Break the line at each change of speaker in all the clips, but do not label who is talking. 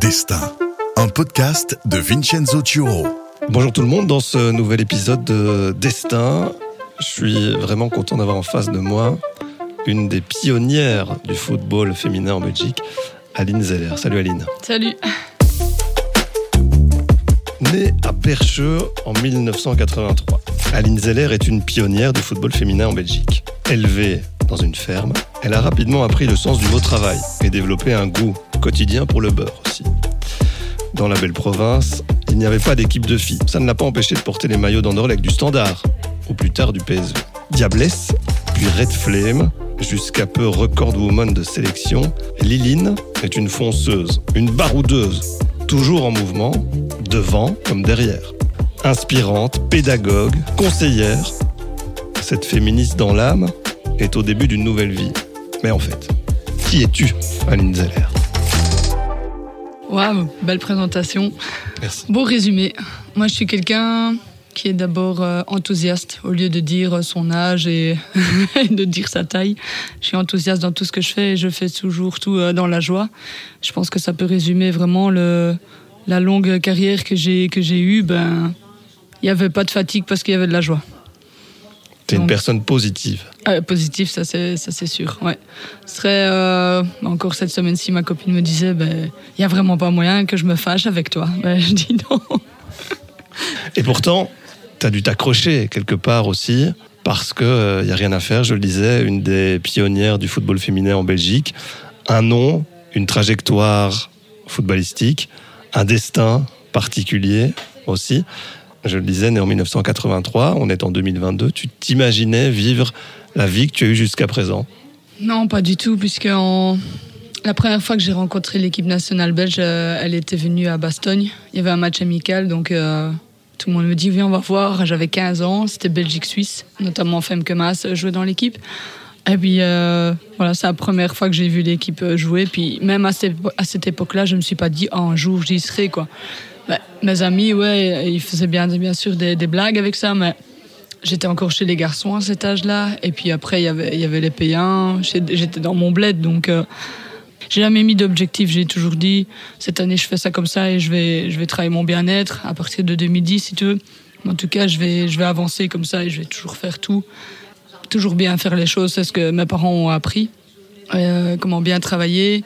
Destin, un podcast de Vincenzo Turo.
Bonjour tout le monde, dans ce nouvel épisode de Destin, je suis vraiment content d'avoir en face de moi une des pionnières du football féminin en Belgique, Aline Zeller. Salut Aline.
Salut.
Née à Percheux en 1983, Aline Zeller est une pionnière du football féminin en Belgique. Élevée dans une ferme, elle a rapidement appris le sens du beau travail et développé un goût quotidien pour le beurre aussi. Dans la belle province, il n'y avait pas d'équipe de filles. Ça ne l'a pas empêché de porter les maillots d'Anderlecht du Standard, ou plus tard du PSV. Diablesse, puis Red Flame, jusqu'à peu record woman de sélection, Liline est une fonceuse, une baroudeuse, toujours en mouvement, devant comme derrière. Inspirante, pédagogue, conseillère, cette féministe dans l'âme est au début d'une nouvelle vie. Mais en fait, qui es-tu, Aline Zeller?
Waouh, belle présentation.
Merci.
Beau résumé. Moi, je suis quelqu'un qui est d'abord euh, enthousiaste au lieu de dire son âge et de dire sa taille. Je suis enthousiaste dans tout ce que je fais et je fais toujours tout euh, dans la joie. Je pense que ça peut résumer vraiment le, la longue carrière que j'ai que j'ai eue. Ben, il n'y avait pas de fatigue parce qu'il y avait de la joie.
T'es une personne positive.
Ah, positif, ça c'est ça c'est sûr. Ouais. Ce serait euh, encore cette semaine-ci, ma copine me disait, ben il y a vraiment pas moyen que je me fâche avec toi. Ben, je dis non.
Et pourtant, t'as dû t'accrocher quelque part aussi, parce que il y a rien à faire. Je le disais, une des pionnières du football féminin en Belgique, un nom, une trajectoire footballistique, un destin particulier aussi. Je le disais, né en 1983, on est en 2022. Tu t'imaginais vivre la vie que tu as eue jusqu'à présent?
Non, pas du tout, puisque la première fois que j'ai rencontré l'équipe nationale belge, euh, elle était venue à Bastogne. Il y avait un match amical, donc euh, tout le monde me dit viens on va voir. J'avais 15 ans, c'était Belgique-Suisse, notamment Femke Maas euh, jouait dans l'équipe. Et puis voilà, c'est la première fois que j'ai vu l'équipe jouer. Puis même à cette, époque-là, je me suis pas dit Ah, un jour j'y serai quoi. Ben, mes amis, ouais, ils faisaient bien, sûr des, blagues avec ça, mais J'étais encore chez les garçons à cet âge-là. Et puis après, il y avait, les P1. J'ai- J'étais dans mon bled. Donc, euh, j'ai jamais mis d'objectif. J'ai toujours dit, cette année, je fais ça comme ça et je vais, travailler mon bien-être à partir de 2010, si tu veux. En tout cas, je vais, je vais avancer comme ça et je vais toujours faire tout. Toujours bien faire les choses. C'est ce que mes parents ont appris. Euh, comment bien travailler.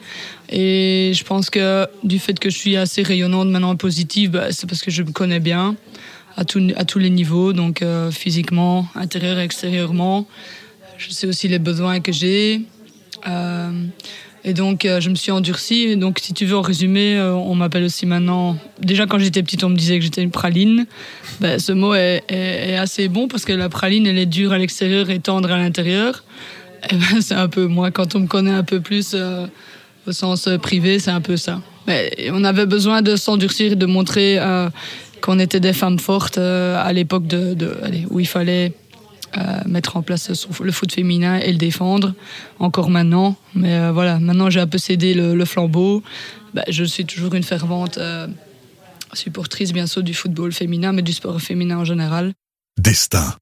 Et je pense que du fait que je suis assez rayonnante maintenant positive, bah, c'est parce que je me connais bien à, tous les niveaux, donc euh, physiquement, intérieur, extérieurement. Je sais aussi les besoins que j'ai. Euh, et donc, euh, je me suis endurcie. Donc, si tu veux, en résumé, euh, on m'appelle aussi maintenant. Déjà, quand j'étais petite, on me disait que j'étais une praline. Ben, ce mot est, assez bon parce que la praline, elle est dure à l'extérieur et tendre à l'intérieur. Et ben, c'est un peu moi. Quand on me connaît un peu plus au sens euh, privé, c'est un peu ça. Mais on avait besoin de s'endurcir et de montrer euh, qu'on était des femmes fortes euh, à l'époque de, de- allez, où il fallait euh, mettre en place son- le foot féminin et le défendre. Encore maintenant. Mais euh, voilà, maintenant j'ai un peu cédé le, le flambeau. Bah, je suis toujours une fervente euh, supportrice, bien sûr, du football féminin, mais du sport féminin en général.
Destin,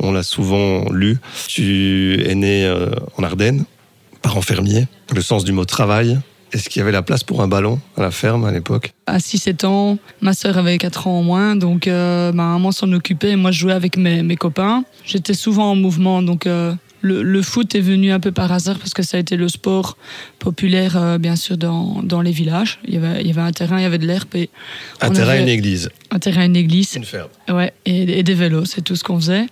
On l'a souvent lu. Tu es né euh, en Ardennes, parent fermier. Le sens du mot travail. Est-ce qu'il y avait la place pour un ballon à la ferme à l'époque?
À 6-7 ans, ma sœur avait 4 ans en moins, donc euh, ma maman s'en occupait et moi je jouais avec mes, mes copains. J'étais souvent en mouvement, donc euh, le, le foot est venu un peu par hasard parce que ça a été le sport populaire, euh, bien sûr, dans, dans les villages. Il y, avait, il y avait un terrain, il y avait de l'herbe et
Un terrain,
avait-
une église.
un terrain, une église.
Une ferme.
Ouais, et, et des vélos, c'est tout ce qu'on faisait.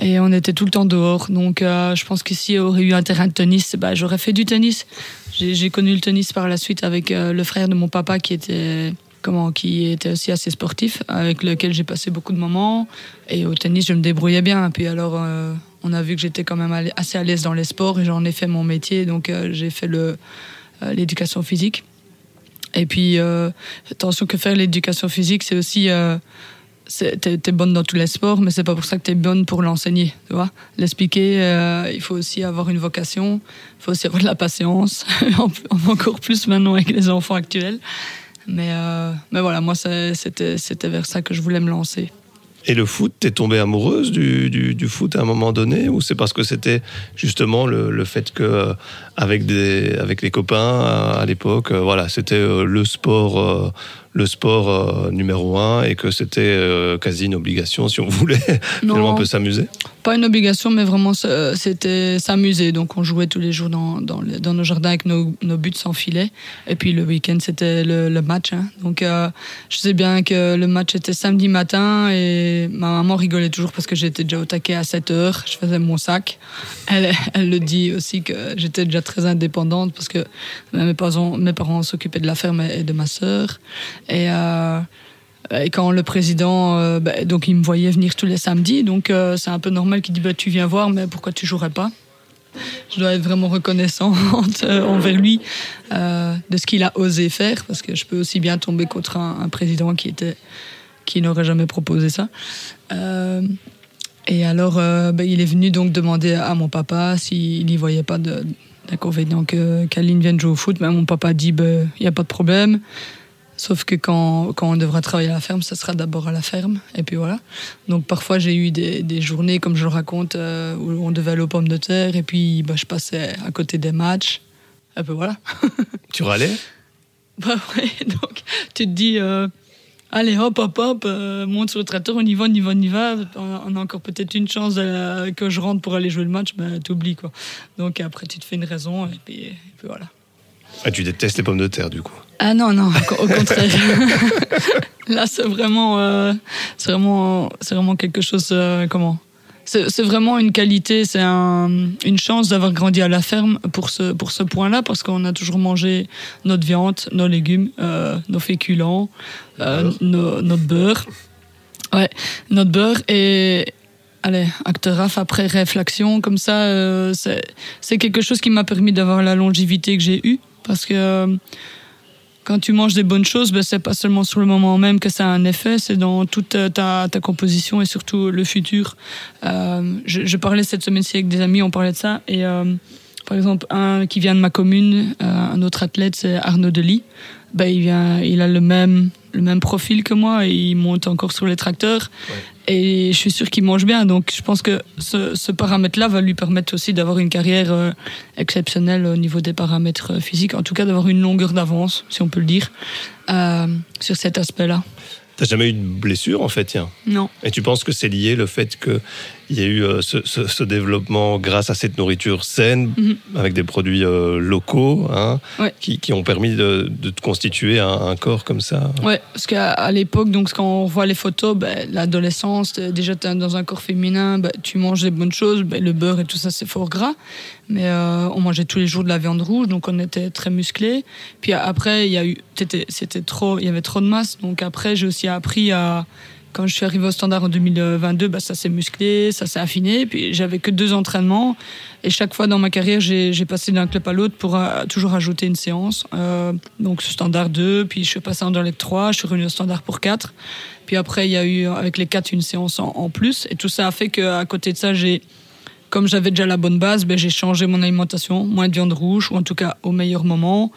Et on était tout le temps dehors. Donc, euh, je pense qu'ici, il y aurait eu un terrain de tennis, bah, j'aurais fait du tennis. J'ai connu le tennis par la suite avec euh, le frère de mon papa qui était, comment, qui était aussi assez sportif, avec lequel j'ai passé beaucoup de moments. Et au tennis, je me débrouillais bien. Puis alors, euh, on a vu que j'étais quand même assez à l'aise dans les sports et j'en ai fait mon métier. Donc, j'ai fait l'éducation physique. Et puis, attention que faire l'éducation physique, c'est aussi. T'es t'es bonne dans tous les sports, mais c'est pas pour ça que t'es bonne pour l'enseigner, tu vois. L'expliquer, euh, il faut aussi avoir une vocation, il faut aussi avoir de la patience, en- encore plus maintenant avec les enfants actuels. Mais, euh, mais voilà, moi, c'était vers ça que je voulais me lancer.
Et le foot, t'es tombée amoureuse du, du, foot à un moment donné ou c'est parce que c'était justement le, le, fait que euh, avec des avec les copains à, à l'époque, voilà, c'était le sport le sport euh, numéro un et que c'était euh, quasi une obligation si on voulait finalement un peu s'amuser
Pas une obligation, mais vraiment c'était s'amuser. Donc on jouait tous les jours dans, dans, les, dans nos jardins avec nos, nos, buts sans filet. Et puis le week-end c'était le, le, match. Hein. Donc euh, je sais bien que le match était samedi matin et ma maman rigolait toujours parce que j'étais déjà au taquet à 7 heures. Je faisais mon sac. Elle, elle le dit aussi que j'étais déjà très indépendante parce que mes parents, mes parents s'occupaient de la ferme et de ma sœur. Et, euh, et, quand le président, euh, bah, donc il me voyait venir tous les samedis, donc euh, c'est un peu normal qu'il dit bah, tu viens voir, mais pourquoi tu jouerais pas? Je dois être vraiment reconnaissante envers lui de ce qu'il a osé faire, parce que je peux aussi bien tomber contre un, président qui était qui n'aurait jamais proposé ça. et alors, bah, il est venu donc demander à mon papa s'il n'y voyait pas d'inconvénient que qu'Aline vienne jouer au foot. Mais mon papa dit il n'y a pas de problème. Sauf que quand, quand, on devra travailler à la ferme, ça sera d'abord à la ferme. Et puis voilà. Donc parfois, j'ai eu des, des, journées, comme je le raconte, euh, où on devait aller aux pommes de terre. Et puis bah, je passais à côté des matchs. Et puis voilà.
tu râlais?
Bah ouais. Donc tu te dis, euh, allez hop, hop, hop, euh, monte sur le tracteur, on y va, on y va, on y va. On a encore peut-être une chance que je rentre pour aller jouer le match, mais t'oublies quoi. Donc après, tu te fais une raison. Et puis, et puis voilà.
Ah, tu détestes les pommes de terre, du coup?
Ah non, non, au contraire. Là, c'est vraiment, euh, c'est vraiment, c'est vraiment quelque chose. Euh, comment? C'est vraiment une qualité, c'est un, une chance d'avoir grandi à la ferme pour ce, pour ce point-là, parce qu'on a toujours mangé notre viande, nos légumes, euh, nos féculents, notre beurre. Ouais, notre beurre. Et, allez, acte raf après réflexion, comme ça, euh, c'est quelque chose qui m'a permis d'avoir la longévité que j'ai eue. Parce que quand tu manges des bonnes choses, ben, c'est pas seulement sur le moment même que ça a un effet, c'est dans toute ta, ta, composition et surtout le futur. Euh, je, je, parlais cette semaine-ci avec des amis, on parlait de ça. Et euh, par exemple, un qui vient de ma commune, euh, un autre athlète, c'est Arnaud Delis. Ben, il, vient, il a le même, le même profil que moi et il monte encore sur les tracteurs. Ouais. Et je suis sûr qu'il mange bien. Donc je pense que ce, ce paramètre-là va lui permettre aussi d'avoir une carrière euh, exceptionnelle au niveau des paramètres physiques. En tout cas, d'avoir une longueur d'avance, si on peut le dire, euh, sur cet aspect-là.
T'as jamais eu de blessure en fait, tiens?
Non.
Et tu penses que c'est lié le fait qu'il y a eu euh, ce, ce, ce, développement grâce à cette nourriture saine, mm -hmm. avec des produits euh, locaux, hein,
ouais.
qui, qui, ont permis de, de te constituer un, un, corps comme ça
Ouais, parce qu'à l'époque, donc quand on voit les photos, ben, l'adolescence, déjà es dans un corps féminin, ben, tu manges des bonnes choses, ben, le beurre et tout ça c'est fort gras, mais euh, on mangeait tous les jours de la viande rouge, donc on était très musclé. Puis après, il y a eu, c'était trop, il y avait trop de masse, donc après j'ai aussi appris à quand je suis arrivé au standard en 2022, bah, ça s'est musclé, ça s'est affiné. Puis j'avais que deux entraînements. Et chaque fois dans ma carrière, j'ai passé d'un club à l'autre pour euh, toujours ajouter une séance. Euh, donc standard 2, puis je suis passé en Anderlecht 3, je suis revenu au standard pour 4. Puis après, il y a eu avec les 4 une séance en, plus. Et tout ça a fait qu'à côté de ça, j'ai comme j'avais déjà la bonne base, ben, j'ai changé mon alimentation, moins de viande rouge, ou en tout cas au meilleur moment.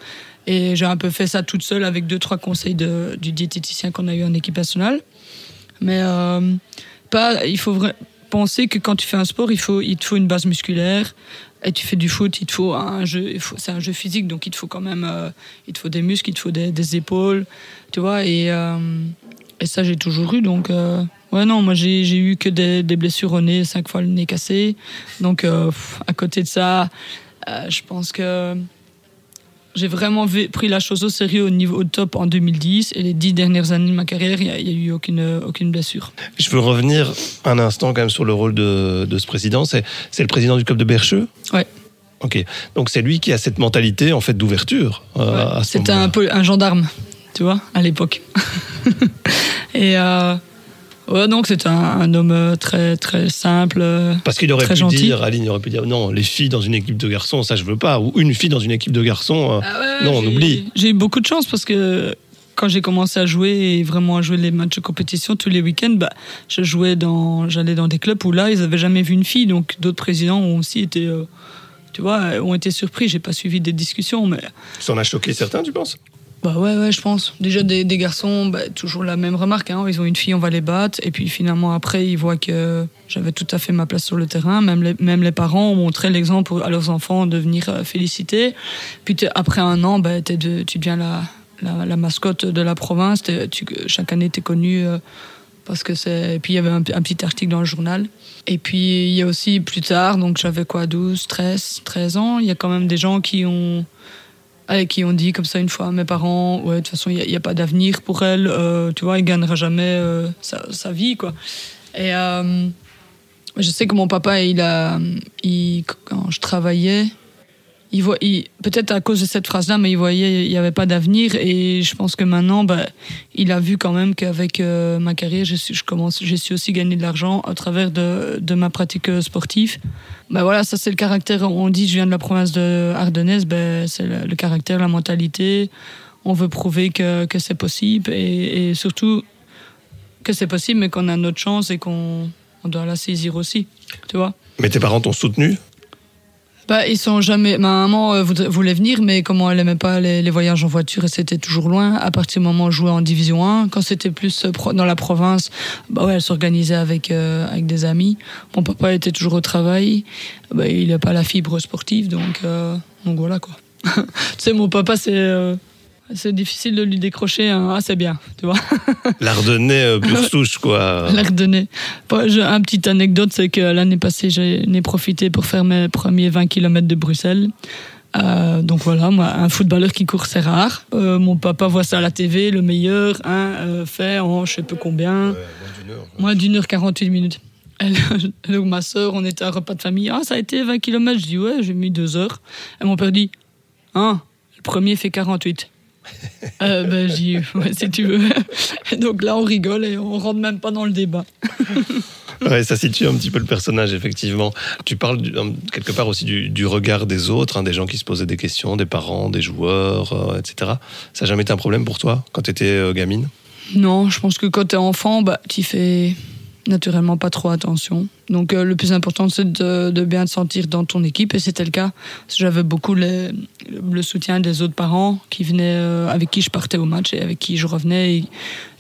Et j'ai un peu fait ça toute seule avec deux, trois conseils du diététicien qu'on a eu en équipe nationale. Mais euh, pas, il faut penser que quand tu fais un sport, il, faut, il te faut une base musculaire. Et tu fais du foot, il te faut un jeu, c'est un jeu physique, donc il te faut quand même, euh, il te faut des muscles, il te faut des, épaules, tu vois. Et, euh, et ça, j'ai toujours eu, donc. Ouais, non, moi j'ai eu que des, blessures au nez, cinq fois le nez cassé. Donc, à côté de ça, je pense que j'ai vraiment pris la chose au sérieux au niveau au top en 2010. Et les dix dernières années de ma carrière, il n'y a, a, eu aucune, aucune blessure.
Je veux revenir un instant quand même sur le rôle de, de ce président. C'est le président du club de Bercheux?
Ouais.
Ok. Donc c'est lui qui a cette mentalité en fait d'ouverture. Euh,
ouais. C'était un peu un gendarme, tu vois, à l'époque. et. Euh, Ouais, donc c'est un, un, homme très très simple.
Parce qu'il aurait pu
gentil.
dire, Aline aurait pu dire non, les filles dans une équipe de garçons, ça je veux pas, ou une fille dans une équipe de garçons,
ah ouais,
non, on oublie.
J'ai eu beaucoup de chance parce que quand j'ai commencé à jouer et vraiment à jouer les matchs de compétition tous les week-ends, bah, je jouais dans, j'allais dans des clubs où là ils avaient jamais vu une fille, donc d'autres présidents ont aussi été, euh, tu vois, ont été surpris. J'ai pas suivi des discussions, mais
ça en a choqué certains, tu penses?
Bah ouais, ouais, je pense. Déjà, des, garçons, bah, toujours la même remarque. Hein. Ils ont une fille, on va les battre. Et puis finalement, après, ils voient que j'avais tout à fait ma place sur le terrain. Même les, même les parents ont montré l'exemple à leurs enfants de venir euh, féliciter. Puis après un an, bah, de, tu deviens la, la, mascotte de la province. Chaque année, tu es connu. Euh, parce que c'est. Puis il y avait un, petit article dans le journal. Et puis il y a aussi plus tard, donc j'avais quoi, 12, 13, 13 ans, il y a quand même des gens qui ont qui ont dit comme ça une fois à mes parents, ouais, de toute façon, il n'y a, pas d'avenir pour elle, euh, tu vois, elle gagnera jamais euh, sa, vie, quoi. Et euh, je sais que mon papa, il a, quand je travaillais, il voit, peut-être à cause de cette phrase-là, mais il voyait il n'y avait pas d'avenir. Et je pense que maintenant, bah, il a vu quand même qu'avec euh, ma carrière, je, je commence, j'ai su aussi gagner de l'argent à travers de, ma pratique sportive. Bah voilà, ça c'est le caractère. On dit, je viens de la province de Ardennes, bah, c'est le, caractère, la mentalité. On veut prouver que, que c'est possible et, surtout que c'est possible, mais qu'on a notre chance et qu'on on doit la saisir aussi. Tu vois.
Mais tes parents t'ont soutenu?
Bah, ils sont jamais. Ma maman euh, voulait venir, mais comment elle aimait pas les, voyages en voiture et c'était toujours loin. À partir du moment où on jouait en division 1, quand c'était plus euh, dans la province, bah ouais, elle s'organisait avec euh, avec des amis. Mon papa était toujours au travail. Bah, il n'a pas la fibre sportive, donc donc voilà quoi. tu sais, mon papa c'est c'est difficile de lui décrocher un ah c'est bien, tu vois.
L'Ardennais euh, plus souche quoi.
L'Ardennais. Bon, un petite anecdote, c'est que l'année passée, j'en ai profité pour faire mes premiers 20 km de Bruxelles. Euh, donc voilà, moi, un footballeur qui court, c'est rare. Euh, mon papa voit ça à la TV, le meilleur, hein, euh, fait en je sais pas combien. moins d'une heure. 48 minutes. Elle, donc ma soeur, on était à un repas de famille. Ah, ça a été 20 km. Je dis ouais, j'ai mis deux heures. Et mon père dit, hein, le premier fait 48. Euh, ben, j'y ouais, si tu veux. donc là, on rigole et on rentre même pas dans le débat.
ouais, ça situe un petit peu le personnage, effectivement. Tu parles quelque part aussi du, regard des autres, hein, des gens qui se posaient des questions, des parents, des joueurs, euh, etc. Ça n'a jamais été un problème pour toi quand tu étais euh, gamine?
Non, je pense que quand tu es enfant, bah, tu fais naturellement pas trop attention. Donc euh, le plus important, c'est de, bien te sentir dans ton équipe, et c'était le cas. J'avais beaucoup le soutien des autres parents qui venaient, euh, avec qui je partais au match et avec qui je revenais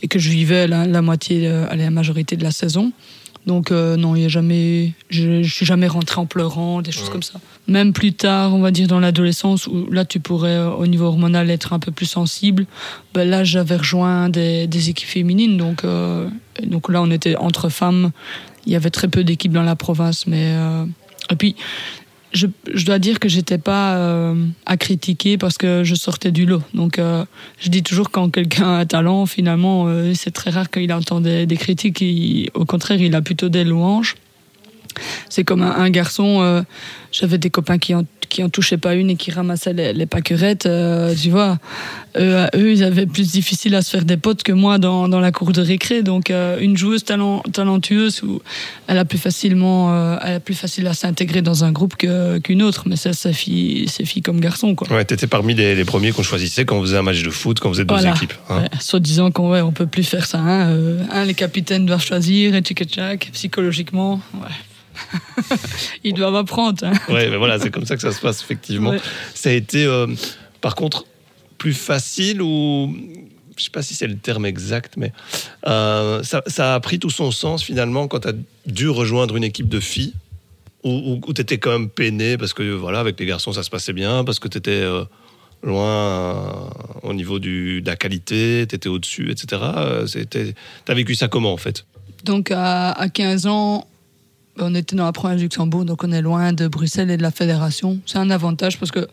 et, que je vivais la, moitié, euh, la majorité de la saison. Donc euh, non, il y a jamais, je, je, suis jamais rentré en pleurant, des choses comme ça. Même plus tard, on va dire dans l'adolescence, où là tu pourrais euh, au niveau hormonal être un peu plus sensible. Ben, là, j'avais rejoint des, des, équipes féminines, donc euh, donc là on était entre femmes. Il y avait très peu d'équipes dans la province, mais et puis je, je, dois dire que j'étais pas euh, à critiquer parce que je sortais du lot. Donc, euh, je dis toujours quand quelqu'un a talent, finalement, euh, c'est très rare qu'il entende des, des critiques. au contraire, il a plutôt des louanges. C'est comme un, un garçon. J'avais des copains qui qui en touchaient pas une et qui ramassaient les, les pâquerettes, euh, tu vois. Eux, eux, ils avaient plus difficile à se faire des potes que moi dans, dans la cour de récré. Donc, euh, une joueuse talent, talentueuse, elle a plus facilement, euh, elle a plus facile à s'intégrer dans un groupe qu'une autre. Mais ça, c'est fille, fille comme garçon, quoi.
Ouais, t'étais parmi les, les premiers qu'on choisissait quand on faisait un match de foot, quand on faisait deux équipes.
Hein. Ouais, soit disant qu'on ouais, on peut plus faire ça. Hein. les capitaines doivent choisir, et tchic psychologiquement. Ouais. Ils doivent apprendre. Hein.
Oui, mais voilà, c'est comme ça que ça se passe, effectivement. Ça a été, euh, par contre, plus facile ou. Je ne sais pas si c'est le terme exact, mais euh, ça, a pris tout son sens finalement quand tu as dû rejoindre une équipe de filles où, tu étais quand même peiné parce que voilà, avec les garçons ça se passait bien, parce que tu étais euh, loin au niveau du, de la qualité, tu étais au-dessus, etc. Tu as vécu ça comment en fait?
Donc à, à 15 ans, on était dans la province du Luxembourg, donc on est loin de Bruxelles et de la fédération. C'est un avantage parce que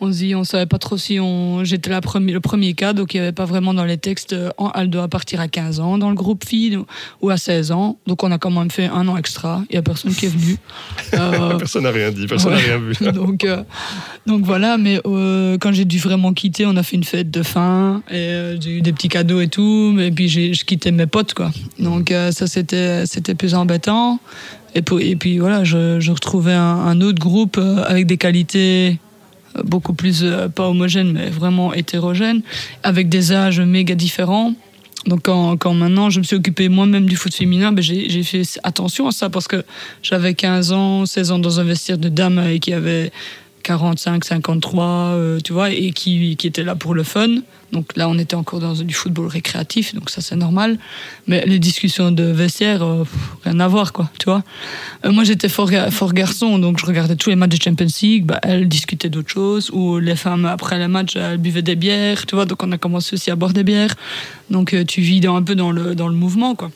on se dit, on savait pas trop si on. J'étais le premier cas, donc il n'y avait pas vraiment dans les textes. Euh, elle doit partir à 15 ans dans le groupe fille ou à 16 ans. Donc on a quand même fait un an extra. Il n'y a personne qui est venu.
Euh, personne n'a rien dit, personne n'a rien vu.
donc, euh, donc voilà, mais quand j'ai dû vraiment quitter, on a fait une fête de fin et j'ai eu des petits cadeaux et tout. Et puis je quittais mes potes, quoi. Donc ça, c'était plus embêtant. Et, puis voilà, je, retrouvais un, autre groupe avec des qualités beaucoup plus, euh, pas homogène, mais vraiment hétérogène, avec des âges méga différents. Donc quand, quand maintenant je me suis occupé moi-même du foot féminin, ben j'ai fait attention à ça parce que j'avais 15 ans, 16 ans dans un vestiaire de dames et qui avait 45, 53, euh, tu vois, et qui, qui étaient là pour le fun. Donc là, on était encore dans du football récréatif, donc ça c'est normal. Mais les discussions de vestiaire, euh, rien à voir, quoi, tu vois. Euh, moi, j'étais fort, fort garçon, donc je regardais tous les matchs de Champions League. Bah, elles discutaient d'autres choses, ou les femmes après les matchs, elles buvaient des bières, tu vois. Donc on a commencé aussi à boire des bières. Donc tu vis un peu dans le dans le mouvement, quoi.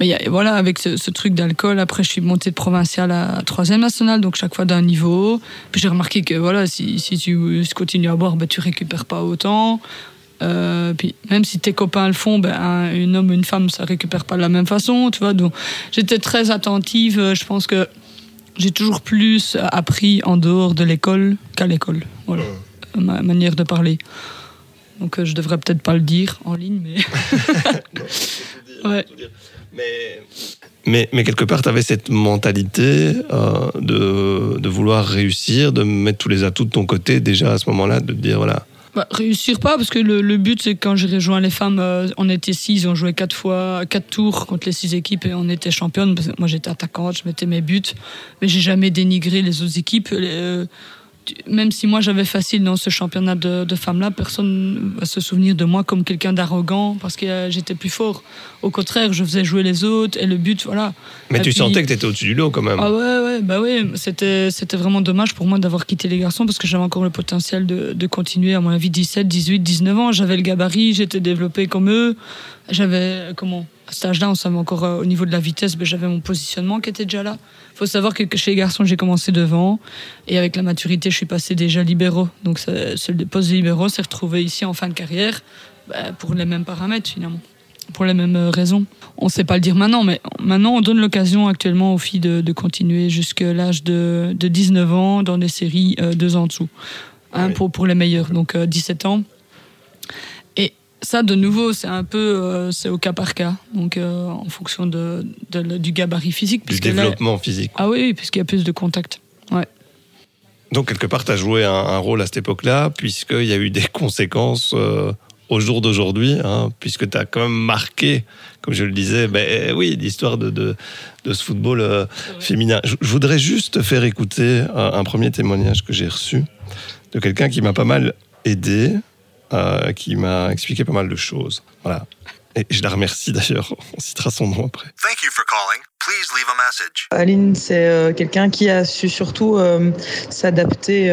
Mais voilà, avec ce, truc d'alcool, après, je suis montée de provinciale à troisième nationale, donc chaque fois d'un niveau. Puis j'ai remarqué que voilà, si, si tu continues à boire, ben, tu récupères pas autant. Euh, puis même si tes copains le font, ben, un, homme ou une femme, ça récupère pas de la même façon, tu vois. Donc j'étais très attentive. Je pense que j'ai toujours plus appris en dehors de l'école qu'à l'école. Voilà, ma manière de parler. Donc euh, je devrais peut-être pas le dire en ligne, mais.
ouais. Mais, mais, quelque part, tu avais cette mentalité euh, de, de, vouloir réussir, de mettre tous les atouts de ton côté déjà à ce moment-là, de te dire voilà.
Bah, réussir pas, parce que le, le but, c'est que quand j'ai rejoint les femmes, euh, on était six, on jouait quatre fois, quatre tours contre les six équipes et on était championne. Moi, j'étais attaquante, je mettais mes buts, mais j'ai jamais dénigré les autres équipes. Euh, même si moi j'avais facile dans ce championnat de, femmes-là, personne va se souvenir de moi comme quelqu'un d'arrogant parce que euh, j'étais plus fort. Au contraire, je faisais jouer les autres et le but, voilà.
Mais tu sentais que tu étais au-dessus du lot quand même.
Ah ouais, ouais, bah ouais. C'était, c'était vraiment dommage pour moi d'avoir quitté les garçons parce que j'avais encore le potentiel de, de continuer, à mon avis, 17, 18, 19 ans. J'avais le gabarit, j'étais développé comme eux. J'avais, comment à cet âge-là, on savait encore euh, au niveau de la vitesse, mais j'avais mon positionnement qui était déjà là. Il faut savoir que chez les garçons, j'ai commencé devant, et avec la maturité, je suis passé déjà libéraux. Donc ce poste de libéraux s'est retrouvé ici en fin de carrière, bah, pour les mêmes paramètres finalement, pour les mêmes euh, raisons. On ne sait pas le dire maintenant, mais maintenant on donne l'occasion actuellement aux filles de, continuer jusqu'à l'âge de, 19 ans dans des séries euh, deux ans en dessous, hein, pour, pour les meilleurs, donc 17 ans ça, de nouveau, c'est un peu euh, c'est au cas par cas, donc euh, en fonction de, du gabarit physique.
Du développement physique.
Ah oui, puisqu'il y a plus de contact. Ouais.
Donc, quelque part, tu as joué un, rôle à cette époque-là, puisqu'il y a eu des conséquences euh, au jour d'aujourd'hui, hein, puisque tu as quand même marqué, comme je le disais, ben, oui, l'histoire de, de, de, ce football féminin. Je, voudrais juste faire écouter un premier témoignage que j'ai reçu de quelqu'un qui m'a pas mal aidé euh, qui m'a expliqué pas mal de choses. Voilà. Et je la remercie d'ailleurs, on citera son nom après. Thank you for calling.
Please leave a message. Aline, c'est euh, quelqu'un qui a su surtout euh, s'adapter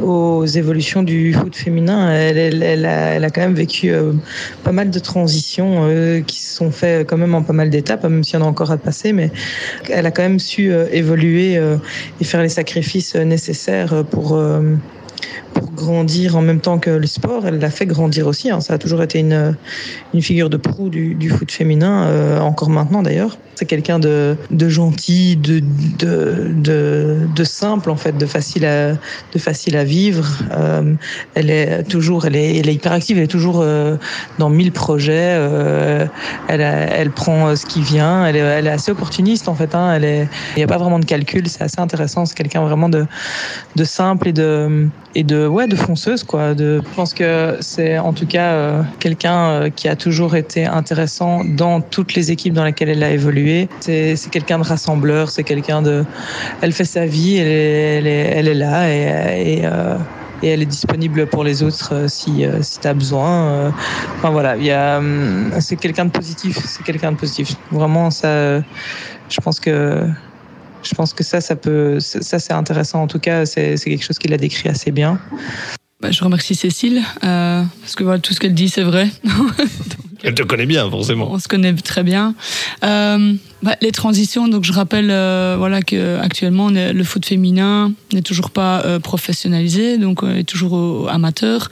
aux évolutions du foot féminin. Elle, elle, a, elle, a, quand même vécu pas mal de transitions qui se sont faites quand même en pas mal d'étapes, même s'il y en a encore à passer, mais elle a quand même su évoluer et faire les sacrifices nécessaires pour pour grandir en même temps que le sport. Elle l'a fait grandir aussi. Hein. Ça a toujours été une, une figure de proue du, du foot féminin, euh, encore maintenant d'ailleurs. C'est quelqu'un de, de, gentil, de, de, de, de, simple en fait, de facile à, de facile à vivre. Euh, elle est toujours, elle est, elle est hyper active. Elle est toujours euh, dans mille projets. Euh, elle, elle prend euh, ce qui vient. Elle est, elle est assez opportuniste en fait. Hein. Elle est, il n'y a pas vraiment de calcul. C'est assez intéressant. C'est quelqu'un vraiment de, de simple et de, et de, ouais, de fonceuse quoi. Je pense que c'est en tout cas euh, quelqu'un qui a toujours été intéressant dans toutes les équipes dans lesquelles elle a évolué c'est quelqu'un de rassembleur, c'est quelqu'un de. Elle fait sa vie, elle est, elle est, là et, euh, et, elle est disponible pour les autres euh, si, euh, si tu as besoin. Enfin voilà, hum, c'est quelqu'un de positif, c'est quelqu'un de positif. Vraiment, ça, je pense que. Je pense que ça, ça peut, ça c'est intéressant. En tout cas, c'est quelque chose qu'il a décrit assez bien.
Bah, je remercie Cécile parce que voilà, tout ce qu'elle dit, c'est vrai.
Elle te connaît bien, forcément.
On se connaît très bien. Euh, bah, les transitions, donc je rappelle euh, voilà que actuellement le foot féminin n'est toujours pas euh, professionnalisé, donc on est toujours amateur.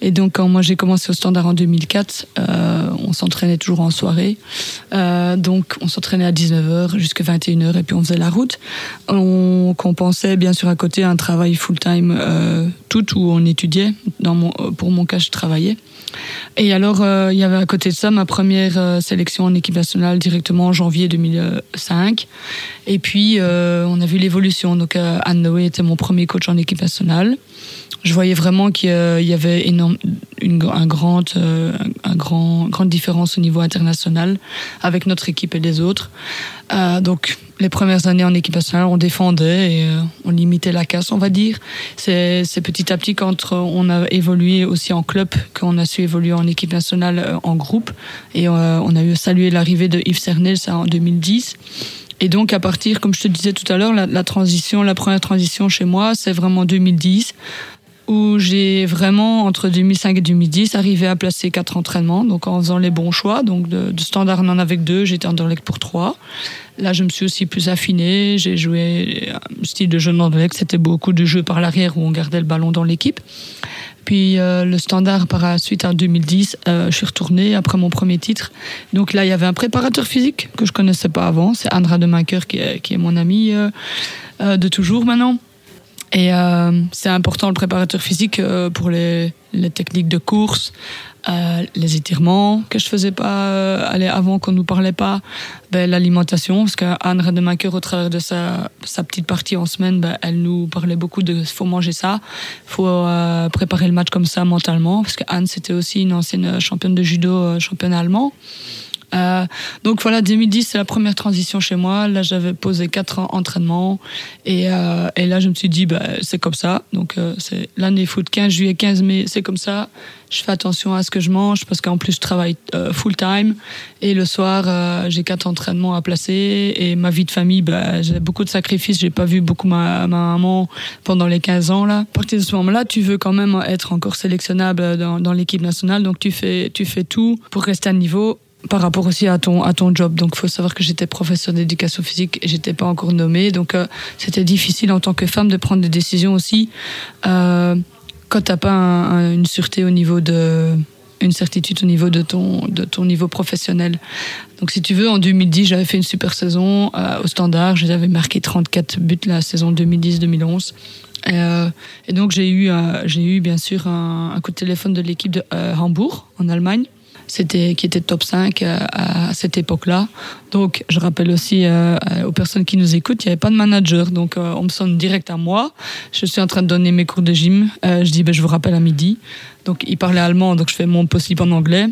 Et donc quand moi j'ai commencé au Standard en 2004, euh, on s'entraînait toujours en soirée. Euh, donc on s'entraînait à 19h jusqu'à 21h et puis on faisait la route. On compensait bien sûr à côté un travail full time tout où on étudiait. Dans mon, pour mon cas, je travaillais. Et alors, euh, il y avait à côté de ça ma première euh, sélection en équipe nationale directement en janvier 2005. Et puis, euh, on a vu l'évolution. Donc, Anne Noé était mon premier coach en équipe nationale. Je voyais vraiment qu'il y avait une un grande, un grand, grande différence au niveau international avec notre équipe et les autres. donc, les premières années en équipe nationale, on défendait et euh, on limitait la casse, on va dire. C'est petit à petit quand on a évolué aussi en club qu'on a su évoluer en équipe nationale euh, en groupe. Et euh, on a eu salué l'arrivée de Yves Cernel, ça en 2010. Et donc à partir, comme je te disais tout à l'heure, la, transition, la première transition chez moi, c'est vraiment 2010 où j'ai vraiment, entre 2005 et 2010, arrivé à placer quatre entraînements, donc en faisant les bons choix. Donc de, de standard, en avait deux, j'étais Anderlecht pour trois. Là, je me suis aussi plus affiné, j'ai joué un style de jeu d'Anderlecht, c'était beaucoup de jeux par l'arrière où on gardait le ballon dans l'équipe. Puis euh, le standard par la suite en 2010, euh, je suis retournée après mon premier titre. Donc là, il y avait un préparateur physique que je connaissais pas avant, c'est Andra de Maker qui est, qui est mon ami euh, de toujours maintenant. Et c'est important le préparateur physique pour les, les, techniques de course, euh, les étirements que je faisais pas euh, aller avant qu'on nous parlait pas, ben, l'alimentation parce qu'Anne Rademacher au travers de sa, sa petite partie en semaine, ben, elle nous parlait beaucoup de faut manger ça, faut euh, préparer le match comme ça mentalement parce que Anne c'était aussi une ancienne championne de judo, championne allemand. Euh, donc voilà, 2010, c'est la première transition chez moi. Là, j'avais posé quatre entraînements. Et, euh, et là, je me suis dit, bah, c'est comme ça. Donc, euh, c'est l'année foot 15 juillet, 15 mai, c'est comme ça. Je fais attention à ce que je mange parce qu'en plus, je travaille euh, full time. Et le soir, j'ai quatre entraînements à placer. Et ma vie de famille, bah, j'ai beaucoup de sacrifices. J'ai pas vu beaucoup ma, ma maman pendant les 15 ans. Là. À partir de ce moment-là, tu veux quand même être encore sélectionnable dans, dans l'équipe nationale. Donc, tu fais, tu fais tout pour rester à niveau par rapport aussi à ton à ton job. Donc, il faut savoir que j'étais professeur d'éducation physique et j'étais pas encore nommée. Donc, euh, c'était difficile en tant que femme de prendre des décisions aussi euh, quand t'as pas un, un, une sûreté au niveau de une certitude au niveau de ton de ton niveau professionnel. Donc, si tu veux, en 2010, j'avais fait une super saison euh, au Standard. J'avais marqué 34 buts la saison 2010-2011. Euh, et donc j'ai eu, j'ai eu bien sûr un, coup de téléphone de l'équipe de Hambourg en Allemagne c'était qui était top 5 euh, à cette époque-là. Donc, je rappelle aussi euh, aux personnes qui nous écoutent, il n'y avait pas de manager, donc euh, on me sonne direct à moi. Je suis en train de donner mes cours de gym. Euh, je dis, ben, je vous rappelle à midi. Donc, il parlait allemand, donc je fais mon possible en anglais.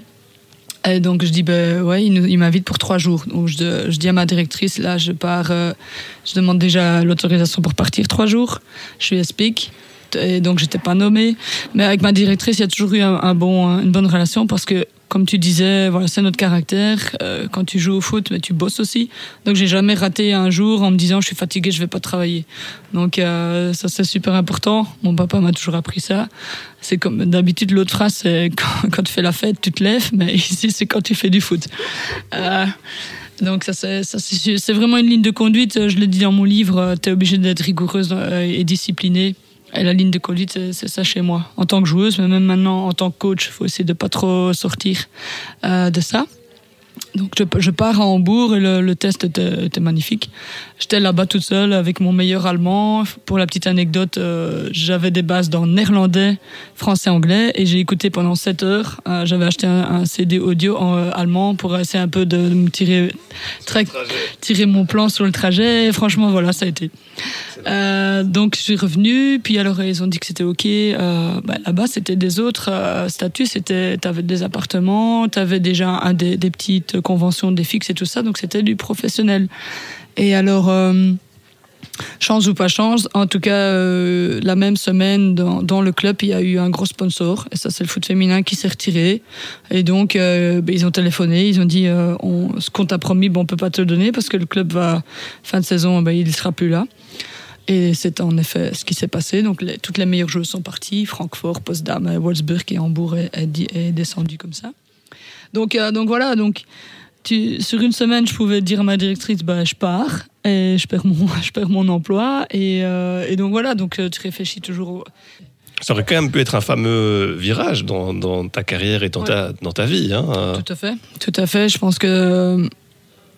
Et donc je dis ben ouais, il, m'invite pour trois jours. Donc je, dis à ma directrice là, je pars, euh, je demande déjà l'autorisation pour partir trois jours. Je lui explique et donc j'étais pas nommée. Mais avec ma directrice, il y a toujours eu un bon, une bonne relation parce que comme tu disais, voilà, c'est notre caractère. Euh, quand tu joues au foot, mais tu bosses aussi. Donc j'ai jamais raté un jour en me disant je suis fatigué, je vais pas travailler. Donc euh, ça c'est super important. Mon papa m'a toujours appris ça. C'est comme d'habitude l'autre phrase c'est quand, tu fais la fête, tu te lèves, mais ici c'est quand tu fais du foot. Euh, donc ça c'est ça c'est vraiment une ligne de conduite. Je le dis dans mon livre, tu es obligé d'être rigoureuse et disciplinée. Et la ligne de conduite, c'est ça chez moi. En tant que joueuse, mais même maintenant en tant que coach, il faut essayer de pas trop sortir euh, de ça. Donc je, je, pars à Hambourg et le, le test était, était magnifique. J'étais là-bas toute seule avec mon meilleur allemand. Pour la petite anecdote, euh, j'avais des bases dans néerlandais, français, anglais et j'ai écouté pendant 7 heures. Euh, j'avais acheté un, un, CD audio en euh, allemand pour essayer un peu de, de me tirer, très, tirer mon plan sur le trajet. Et franchement, voilà, ça a été. Donc je suis revenue, puis alors ils ont dit que c'était ok. Bah, Là-bas, c'était des autres statuts. C'était, t'avais des appartements, t'avais déjà un des, des petites conventions, des fixes et tout ça. Donc c'était du professionnel. Et alors. Euh, chance ou pas chance, en tout cas, euh, la même semaine, dans, le club, il y a eu un gros sponsor, et ça, c'est le foot féminin qui s'est retiré. Et donc, euh, ben, ils ont téléphoné, ils ont dit on, ce qu'on t'a promis, bon, on peut pas te le donner parce que le club va, fin de saison, ben, il sera plus là. Et c'est en effet ce qui s'est passé. Donc, toutes les meilleures joueuses sont parties. Francfort, Potsdam, Wolfsburg et Hambourg est descendu comme ça. Donc, euh, donc voilà. Donc, tu, sur une semaine, je pouvais dire à ma directrice, bah, je pars et je perds mon, je perds mon emploi. Et, euh, et donc voilà, donc tu réfléchis toujours. Au...
Ça aurait quand même pu être un fameux virage dans, dans ta carrière et dans, ouais. ta, dans ta vie. Hein.
Tout à fait, tout à fait. Je pense que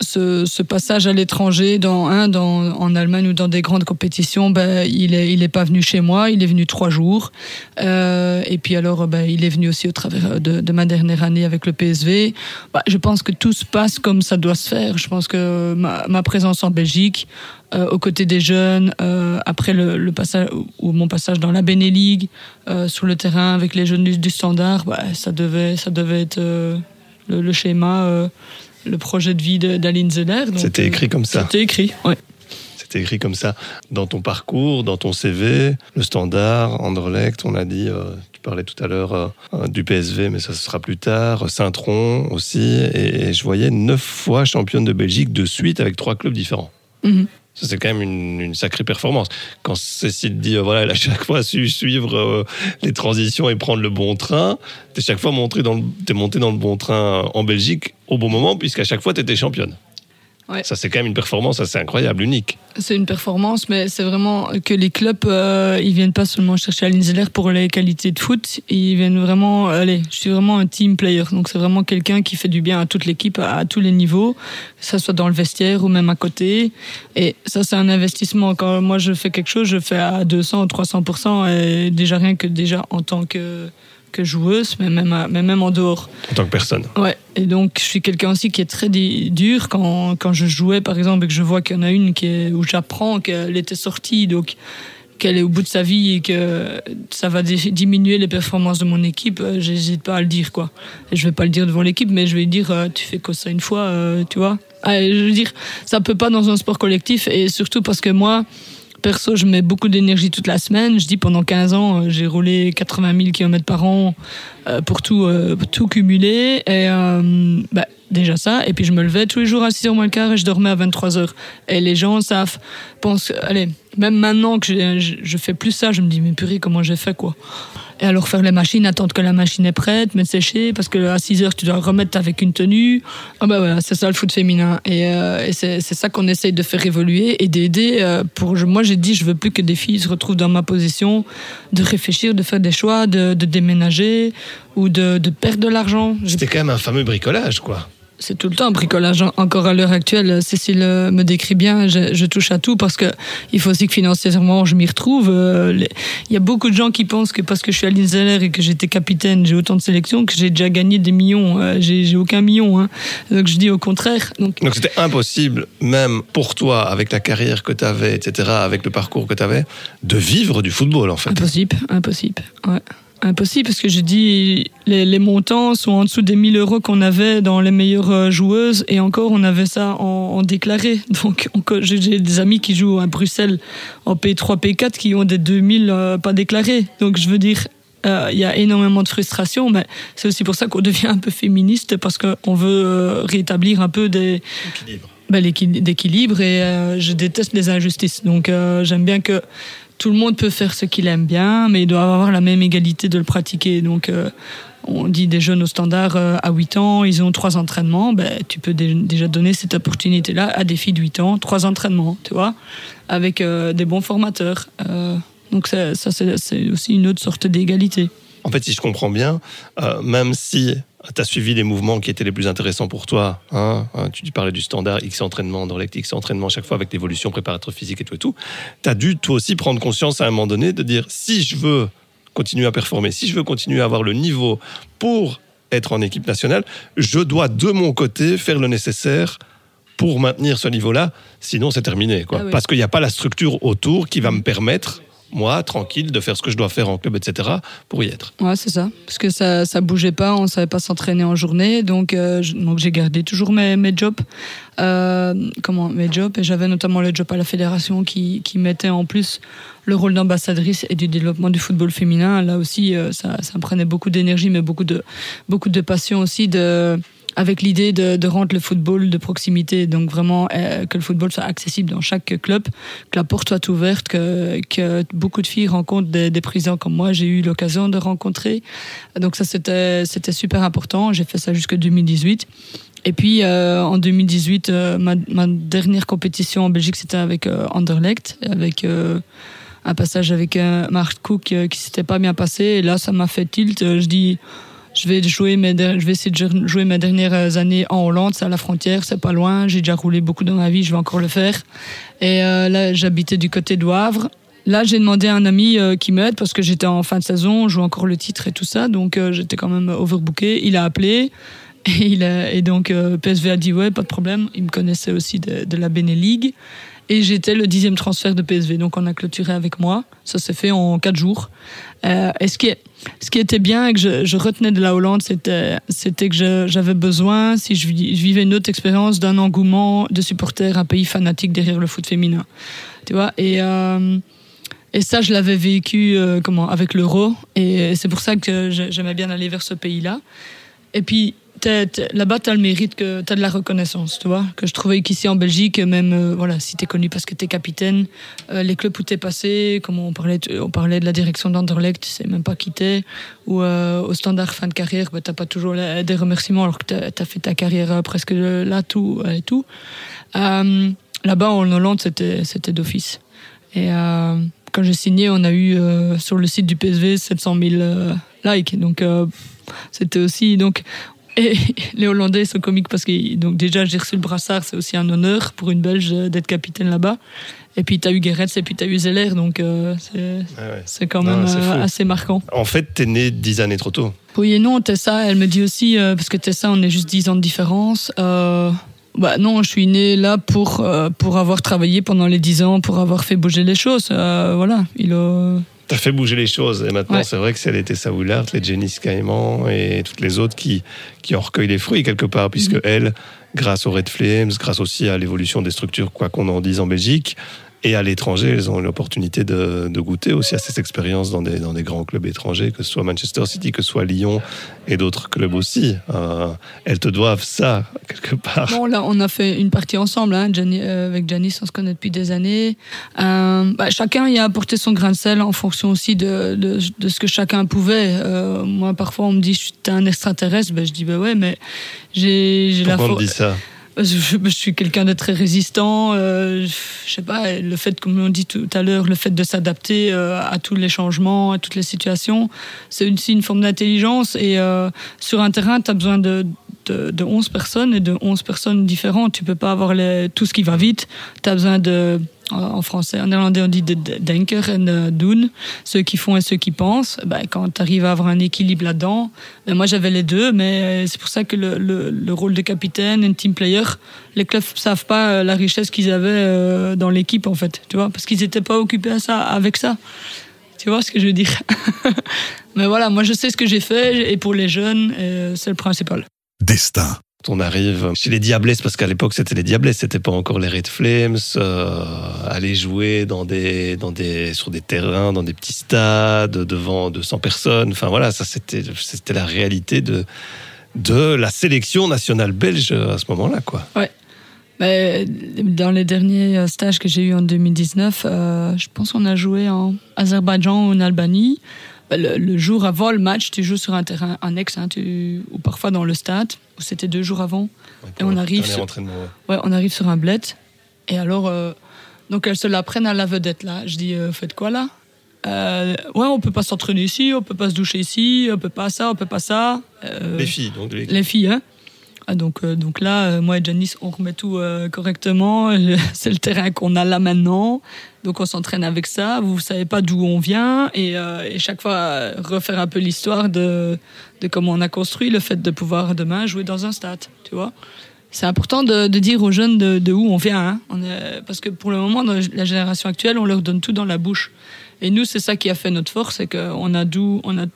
ce, passage à l'étranger dans, hein, dans, en Allemagne ou dans des grandes compétitions, ben, il est, il est pas venu chez moi, il est venu trois jours. Euh, et puis alors, ben, il est venu aussi au travers de, ma dernière année avec le PSV. Ben, je pense que tout se passe comme ça doit se faire. Je pense que ma, présence en Belgique, euh, aux côtés des jeunes, euh, après le, passage ou mon passage dans la Beneligue, euh, sur le terrain avec les jeunes du, du standard, ben, ça devait, ça devait être le, schéma le projet de vie d'Aline Zeller.
C'était écrit comme ça.
C'était écrit, ouais.
C'était écrit comme ça. Dans ton parcours, dans ton CV, le standard, Anderlecht, on a dit, tu parlais tout à l'heure du PSV, mais ça sera plus tard, Saint-Tron aussi, et, je voyais neuf fois championne de Belgique de suite avec trois clubs différents.
Mhm.
C'est quand même une, sacrée performance. Quand Cécile dit, voilà, elle a chaque fois su suivre les transitions et prendre le bon train, t'es chaque fois monté dans, le, monté dans le bon train en Belgique au bon moment, puisqu'à chaque fois, t'étais championne. Ça, c'est quand même une performance assez incroyable, unique.
C'est une performance, mais c'est vraiment que les clubs, euh, ils viennent pas seulement chercher Aline Zeller pour les qualités de foot, ils viennent vraiment, allez, je suis vraiment un team player, donc c'est vraiment quelqu'un qui fait du bien à toute l'équipe, à, tous les niveaux, que ça soit dans le vestiaire ou même à côté. Et ça, c'est un investissement. Quand moi je fais quelque chose, je fais à 200 ou 300%, et déjà rien que déjà en tant que que joueuse, mais même, mais même en dehors.
En tant que personne.
Ouais. Et donc, je suis quelqu'un aussi qui est très dur quand, quand je jouais, par exemple, et que je vois qu'il y en a une qui est, où j'apprends qu'elle était sortie, donc qu'elle est au bout de sa vie et que ça va diminuer les performances de mon équipe, euh, j'hésite pas à le dire, quoi. Et je vais pas le dire devant l'équipe, mais je vais dire, euh, tu fais quoi ça une fois, euh, tu vois. Ah, je veux dire, ça peut pas dans un sport collectif, et surtout parce que moi, perso, je mets beaucoup d'énergie toute la semaine. Je dis pendant 15 ans, euh, j'ai roulé 80 000 km par an euh, pour tout, euh, tout cumuler. Et bah, déjà ça. Et puis je me levais tous les jours à 6h moins le quart et je dormais à 23h. Et les gens savent, pensent, allez, même maintenant que je, je fais plus ça, je me dis, mais purée, comment j'ai fait quoi? Et alors faire les machines, attendre que la machine est prête, mettre sécher, parce que à 6 heures, tu dois remettre avec une tenue. Ah bah voilà, c'est ça le foot féminin. Et, euh, c'est ça qu'on essaye de faire évoluer et d'aider. Euh, pour Moi, j'ai dit, je veux plus que des filles se retrouvent dans ma position, de réfléchir, de faire des choix, de, déménager ou de, de perdre de l'argent.
C'était quand même un fameux bricolage, quoi
c'est tout le temps un bricolage. Encore à l'heure actuelle, Cécile euh, me décrit bien, je, touche à tout parce que il faut aussi que financièrement je m'y retrouve. Euh, il y a beaucoup de gens qui pensent que parce que je suis à et que j'étais capitaine, j'ai autant de sélections, que j'ai déjà gagné des millions. Euh, j'ai aucun million. Hein. Donc je dis au contraire.
Donc c'était impossible, même pour toi, avec la carrière que tu avais, etc., avec le parcours que tu avais, de vivre du football en fait.
Impossible, impossible. Ouais. Impossible parce que j'ai dit les, les, montants sont en dessous des 1000 euros qu'on avait dans les meilleures euh, joueuses et encore on avait ça en, déclaré. Donc j'ai des amis qui jouent à Bruxelles en P3, P4 qui ont des 2000 euh, pas déclarés. Donc je veux dire, euh, il y a énormément de frustration, mais c'est aussi pour ça qu'on devient un peu féministe parce qu'on veut rétablir un peu des ben, d'équilibre et je déteste les injustices. Donc j'aime bien que tout le monde peut faire ce qu'il aime bien, mais il doit avoir la même égalité de le pratiquer. Donc, euh, on dit des jeunes au standard euh, à 8 ans, ils ont trois entraînements. Ben, tu peux déjà donner cette opportunité-là à des filles de 8 ans, trois entraînements, tu vois, avec euh, des bons formateurs. donc, ça, ça c'est aussi une autre sorte d'égalité.
En fait, si je comprends bien, même si tu as suivi les mouvements qui étaient les plus intéressants pour toi. Hein, hein tu parlais du standard X entraînement, dans X entraînement chaque fois avec l'évolution préparatoire physique et tout et tout. Tu as dû toi aussi prendre conscience à un moment donné de dire si je veux continuer à performer, si je veux continuer à avoir le niveau pour être en équipe nationale, je dois de mon côté faire le nécessaire pour maintenir ce niveau-là, sinon c'est terminé. Quoi. Ah Parce qu'il n'y a pas la structure autour qui va me permettre moi, tranquille, de faire ce que je dois faire en club, etc., pour y être.
Ouais, c'est ça. Parce que ça, ça bougeait pas, on savait pas s'entraîner en journée, donc, euh, donc j'ai gardé toujours mes, mes jobs. Euh, comment mes jobs et j'avais notamment le job à la fédération qui, qui mettait en plus le rôle d'ambassadrice et du développement du football féminin. Là aussi, euh, ça, ça me prenait beaucoup d'énergie, mais beaucoup de, beaucoup de passion aussi de avec l'idée de, de, rendre le football de proximité, donc vraiment euh, que le football soit accessible dans chaque club, que la porte soit ouverte, que, que beaucoup de filles rencontrent des, des comme moi, j'ai eu l'occasion de rencontrer. Donc ça, c'était super important. J'ai fait ça jusqu'en 2018. Et puis euh, en 2018, euh, ma, ma, dernière compétition en Belgique, c'était avec euh, Anderlecht, avec un passage avec Mark Cook qui s'était pas bien passé. Et là, ça m'a fait tilt. Je dis je vais jouer mes, je vais essayer de jouer mes dernières années en Hollande, c'est à la frontière, c'est pas loin. J'ai déjà roulé beaucoup dans ma vie, je vais encore le faire. Et euh, là, j'habitais du côté de Havre. Là, j'ai demandé à un ami euh, qui m'aide parce que j'étais en fin de saison, je joue encore le titre et tout ça, donc euh, j'étais quand même overbooké. Il a appelé et, donc PSV a dit ouais, pas de problème. Il me connaissait aussi de, la League. Et j'étais le dixième transfert de PSV. Donc on a clôturé avec moi. Ça s'est fait en quatre jours. Euh, et ce qui, ce qui était bien et que je, retenais de la Hollande, c'était, c'était que j'avais besoin, si je, vivais une autre expérience, d'un engouement de supporters, un pays fanatique derrière le foot féminin. Tu vois Et. Euh, et ça, je l'avais vécu euh, comment avec l'euro. Et c'est pour ça que j'aimais bien aller vers ce pays-là. Et puis, là-bas, tu as le mérite que tu as de la reconnaissance, tu vois. Que je trouvais qu'ici en Belgique, même euh, voilà, si tu es connu parce que tu es capitaine, euh, les clubs où tu es passé, comme on parlait, on parlait de la direction d'Anderlecht, tu sais même pas quitter, ou au standard fin de carrière, bah, tu n'as pas toujours des remerciements alors que tu as, fait ta carrière presque là, tout et tout. là-bas, en Hollande, c'était d'office. Et quand j'ai signé, on a eu euh, sur le site du PSV 700 000 euh, likes. Donc euh, c'était aussi donc et les Hollandais sont comiques parce que donc déjà j'ai reçu le brassard, c'est aussi un honneur pour une Belge d'être capitaine là-bas. Et puis tu as eu Gerrits et puis tu as eu Zeller, donc c'est quand même assez marquant.
En fait, tu es né dix années trop tôt.
Oui et non, Tessa, elle me dit aussi, parce que Tessa, on est juste 10 ans de différence. Bah non, je suis né là pour euh, pour avoir travaillé pendant les dix ans, pour avoir fait bouger les choses. Euh, voilà, il a.
T'as fait bouger les choses et maintenant c'est vrai que c'est les Tessa Willard, les Jenny Caïman et toutes les autres qui qui ont recueilli les fruits quelque part puisque mhm. elles, grâce aux Red Flames, grâce aussi à l'évolution des structures quoi qu'on en dise en Belgique, et à l'étranger, elles ont l'opportunité de, de, goûter aussi à cette expérience dans des, dans des grands clubs étrangers, que ce soit Manchester City, que ce soit Lyon et d'autres clubs aussi. Euh, elles te doivent ça, quelque part.
Bon, là, on a fait une partie ensemble. Hein, euh, avec Janice, on se connaît depuis des années. Euh, bah, chacun y a apporté son grain de sel en fonction aussi de, de, de ce que chacun pouvait. Moi, parfois, on me dit, tu es un extraterrestre. Ben, je dis, ben ouais, mais j'ai
la Pourquoi on me dit ça?
Je, suis quelqu'un de très résistant. Euh, je sais pas, le fait, comme on dit tout à l'heure, le fait de s'adapter euh, à tous les changements, à toutes les situations, c'est aussi une forme d'intelligence. Et euh, sur un terrain, tu as besoin de, de, de, 11 personnes et de 11 personnes différentes. Tu peux pas avoir les, tout ce qui va vite. Tu besoin de en français, en néerlandais on dit de denker et de doen, ceux qui font et ceux qui pensent. Ben, quand tu arrives à avoir un équilibre là-dedans, ben, moi j'avais les deux, mais c'est pour ça que le, le, le, rôle de capitaine et team player, les clubs savent pas euh, la richesse qu'ils avaient euh, dans l'équipe en fait, tu vois, parce qu'ils n'étaient pas occupés à ça, avec ça. Tu vois ce que je veux dire? Mais voilà, moi je sais ce que j'ai fait et pour les jeunes, euh, c'est le principal.
Destin
on arrive chez les Diablesses, parce qu'à l'époque c'était les Diablesses, c'était pas encore les Red Flames, euh, aller jouer dans des, dans des, sur des terrains, dans des petits stades, devant 200 personnes. Enfin voilà, ça c'était, c'était la réalité de, de la sélection nationale belge à ce moment-là, quoi.
Ouais. Mais dans les derniers stages que j'ai eu en 2019, euh, je pense qu'on a joué en Azerbaïdjan ou en Albanie. Le, jour avant le match, tu joues sur un terrain annexe, hein, ou parfois dans le stade, où c'était deux jours avant. et on arrive, sur, ouais. on arrive sur un bled. Et alors, euh, donc elles se la prennent à la vedette là. Je dis, euh, faites quoi là? Euh, Ouais, on peut pas s'entraîner ici, on peut pas se doucher ici, on peut pas ça, on peut pas ça.
les filles, donc.
Les filles, hein. Ah, donc, euh, donc là, euh, moi et Janice, on remet tout euh, correctement. C'est le terrain qu'on a là maintenant. Donc on s'entraîne avec ça. Vous ne savez pas d'où on vient. Et, et, chaque fois, refaire un peu l'histoire de, de comment on a construit le fait de pouvoir demain jouer dans un stade. Tu vois c'est important de, de, dire aux jeunes de, de où on vient. Hein. On est, parce que pour le moment, dans la génération actuelle, on leur donne tout dans la bouche. Et nous, c'est ça qui a fait notre force, c'est qu'on a, dû, on a,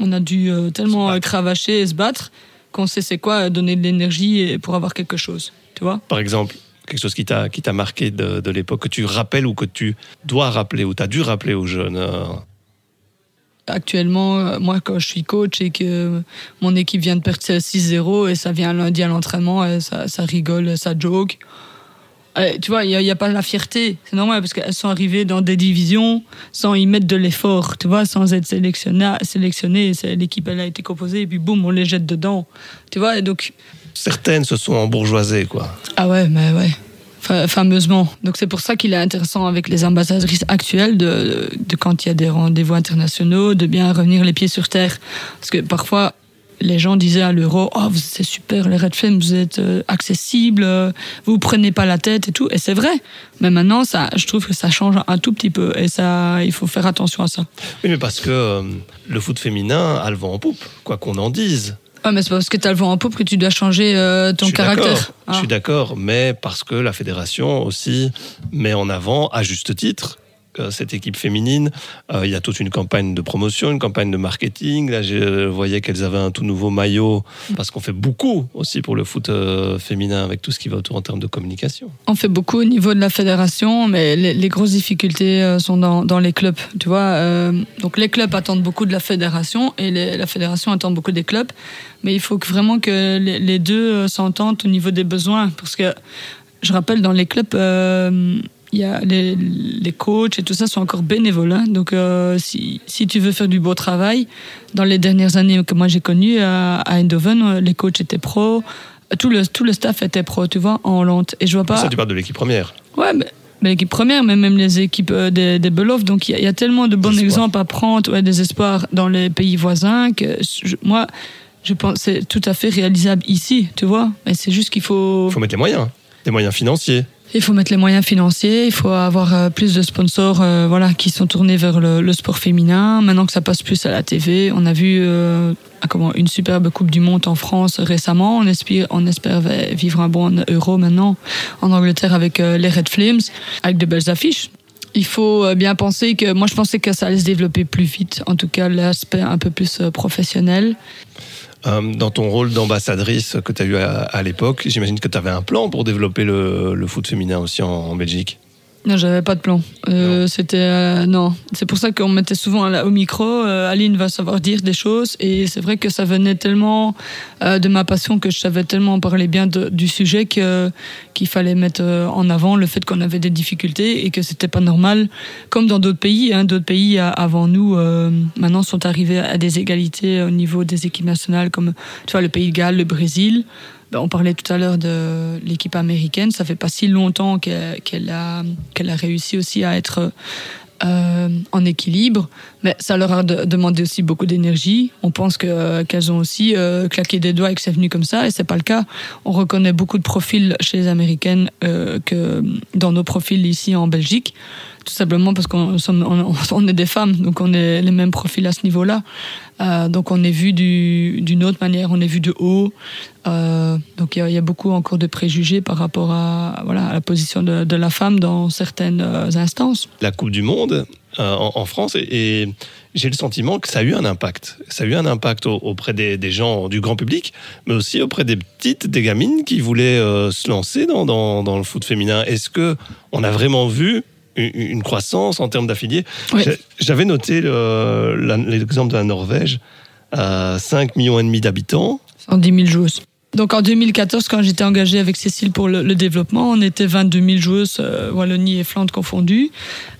on a dû tellement cravacher et se battre qu'on sait c'est quoi donner de l'énergie pour avoir quelque chose, tu vois
Par exemple, quelque chose qui t'a qui t'a marqué de, de l'époque que tu rappelles ou que tu dois rappeler ou tu as dû rappeler aux jeunes euh?
Actuellement, euh, moi, quand je suis coach et que mon équipe vient de perdre 6-0 et ça vient lundi à l'entraînement, ça, ça rigole, ça joke. Euh, tu vois, il n'y a, pas la fierté. C'est normal parce qu'elles sont arrivées dans des divisions sans y mettre de l'effort, tu vois, sans être sélectionnées. sélectionnées L'équipe, elle a été composée et puis boum, on les jette dedans. Tu vois, et donc.
Certaines se sont embourgeoisées, quoi.
Ah ouais, mais ouais. Fameusement. Donc c'est pour ça qu'il est intéressant avec les ambassadrices actuelles de, de quand il y a des rendez-vous internationaux, de bien revenir les pieds sur terre. Parce que parfois, les gens disaient à l'euro, oh, c'est super, les Red Flames, vous êtes euh, accessibles, euh, vous prenez pas la tête et tout. Et c'est vrai. Mais maintenant, ça, je trouve que ça change un tout petit peu. Et ça, il faut faire attention à ça.
Oui, mais parce que euh, le foot féminin a le vent en poupe, quoi qu'on en dise.
Ouais, mais c'est parce que tu as le vent en poupe que tu dois changer euh, ton caractère.
Je suis ah. d'accord, mais parce que la fédération aussi met en avant, à juste titre, cette équipe féminine. Euh, il y a toute une campagne de promotion, une campagne de marketing. Là, je voyais qu'elles avaient un tout nouveau maillot parce qu'on fait beaucoup aussi pour le foot euh, féminin avec tout ce qui va autour en termes de communication.
On fait beaucoup au niveau de la fédération, mais les, grosses difficultés euh, sont dans, les clubs. Tu vois, donc les clubs attendent beaucoup de la fédération et la fédération attend beaucoup des clubs. Mais il faut vraiment que les, deux s'entendent au niveau des besoins, parce que je rappelle dans les clubs il y a les, les, coachs et tout ça sont encore bénévoles. Hein. Donc, euh, si, si, tu veux faire du beau travail, dans les dernières années que moi j'ai connues à, Eindhoven, euh, les coachs étaient pros, tout le, tout le staff était pro, tu vois, en Hollande. Et je vois pas.
Ça, tu parles de l'équipe première.
Ouais, mais, l'équipe première, mais même les équipes euh, des, des Belof. Donc, il y, a tellement de bons exemples à prendre, ouais, des espoirs dans les pays voisins que moi, je pense c'est tout à fait réalisable ici, tu vois. Mais c'est juste qu'il faut.
Il faut mettre les moyens, des moyens financiers.
Il faut mettre les moyens financiers, il faut avoir euh, plus de sponsors euh, voilà, qui sont tournés vers le, sport féminin. Maintenant que ça passe plus à la TV, on a vu euh, comment, une superbe Coupe du Monde en France récemment. On espère, on espère vivre un bon euro maintenant en Angleterre avec les Red Flames, avec de belles affiches. Il faut bien penser que moi je pensais que ça allait se développer plus vite, en tout cas l'aspect un peu plus professionnel.
Euh, dans ton rôle d'ambassadrice que tu as eu à, l'époque, j'imagine que tu avais un plan pour développer le, foot féminin aussi en Belgique.
Non, j'avais pas de plan. Euh, c'était euh, non. C'est pour ça qu'on mettait souvent au micro. Euh, Aline va savoir dire des choses et c'est vrai que ça venait tellement euh, de ma passion que je savais tellement parler bien de, du sujet que qu'il fallait mettre en avant le fait qu'on avait des difficultés et que c'était pas normal, comme dans d'autres pays. Hein, d'autres pays avant nous maintenant sont arrivés à des égalités au niveau des équipes nationales, comme tu vois le Pays de Galles, le Brésil. On parlait tout à l'heure de l'équipe américaine. Ça fait pas si longtemps qu'elle a, réussi aussi à être euh, en équilibre, mais ça leur a demandé aussi beaucoup d'énergie. On pense que qu'elles ont aussi euh, claqué des doigts et que c'est venu comme ça, et c'est pas le cas. On reconnaît beaucoup de profils chez les américaines euh, que dans nos profils ici en Belgique tout simplement parce qu'on on, est des femmes, donc on est les mêmes profils à ce niveau-là. Euh, donc on est vu d'une autre manière, on est vu de haut. Euh, donc il y, a beaucoup encore de préjugés par rapport à, voilà, la position de, la femme dans certaines euh, instances.
La Coupe du Monde en, France, et, j'ai le sentiment que ça a eu un impact. Ça a eu un impact auprès des, des, gens du grand public, mais aussi auprès des petites, des gamines qui voulaient se lancer dans, dans, dans le foot féminin. Est-ce que on a vraiment vu une croissance en termes d'affiliés. J'avais noté l'exemple de la Norvège, à 5 millions et demi d'habitants.
110 000 joueuses. Donc en 2014, quand j'étais engagée avec Cécile pour le, développement, on était 22 000 joueuses, euh, Wallonie et Flandre confondues.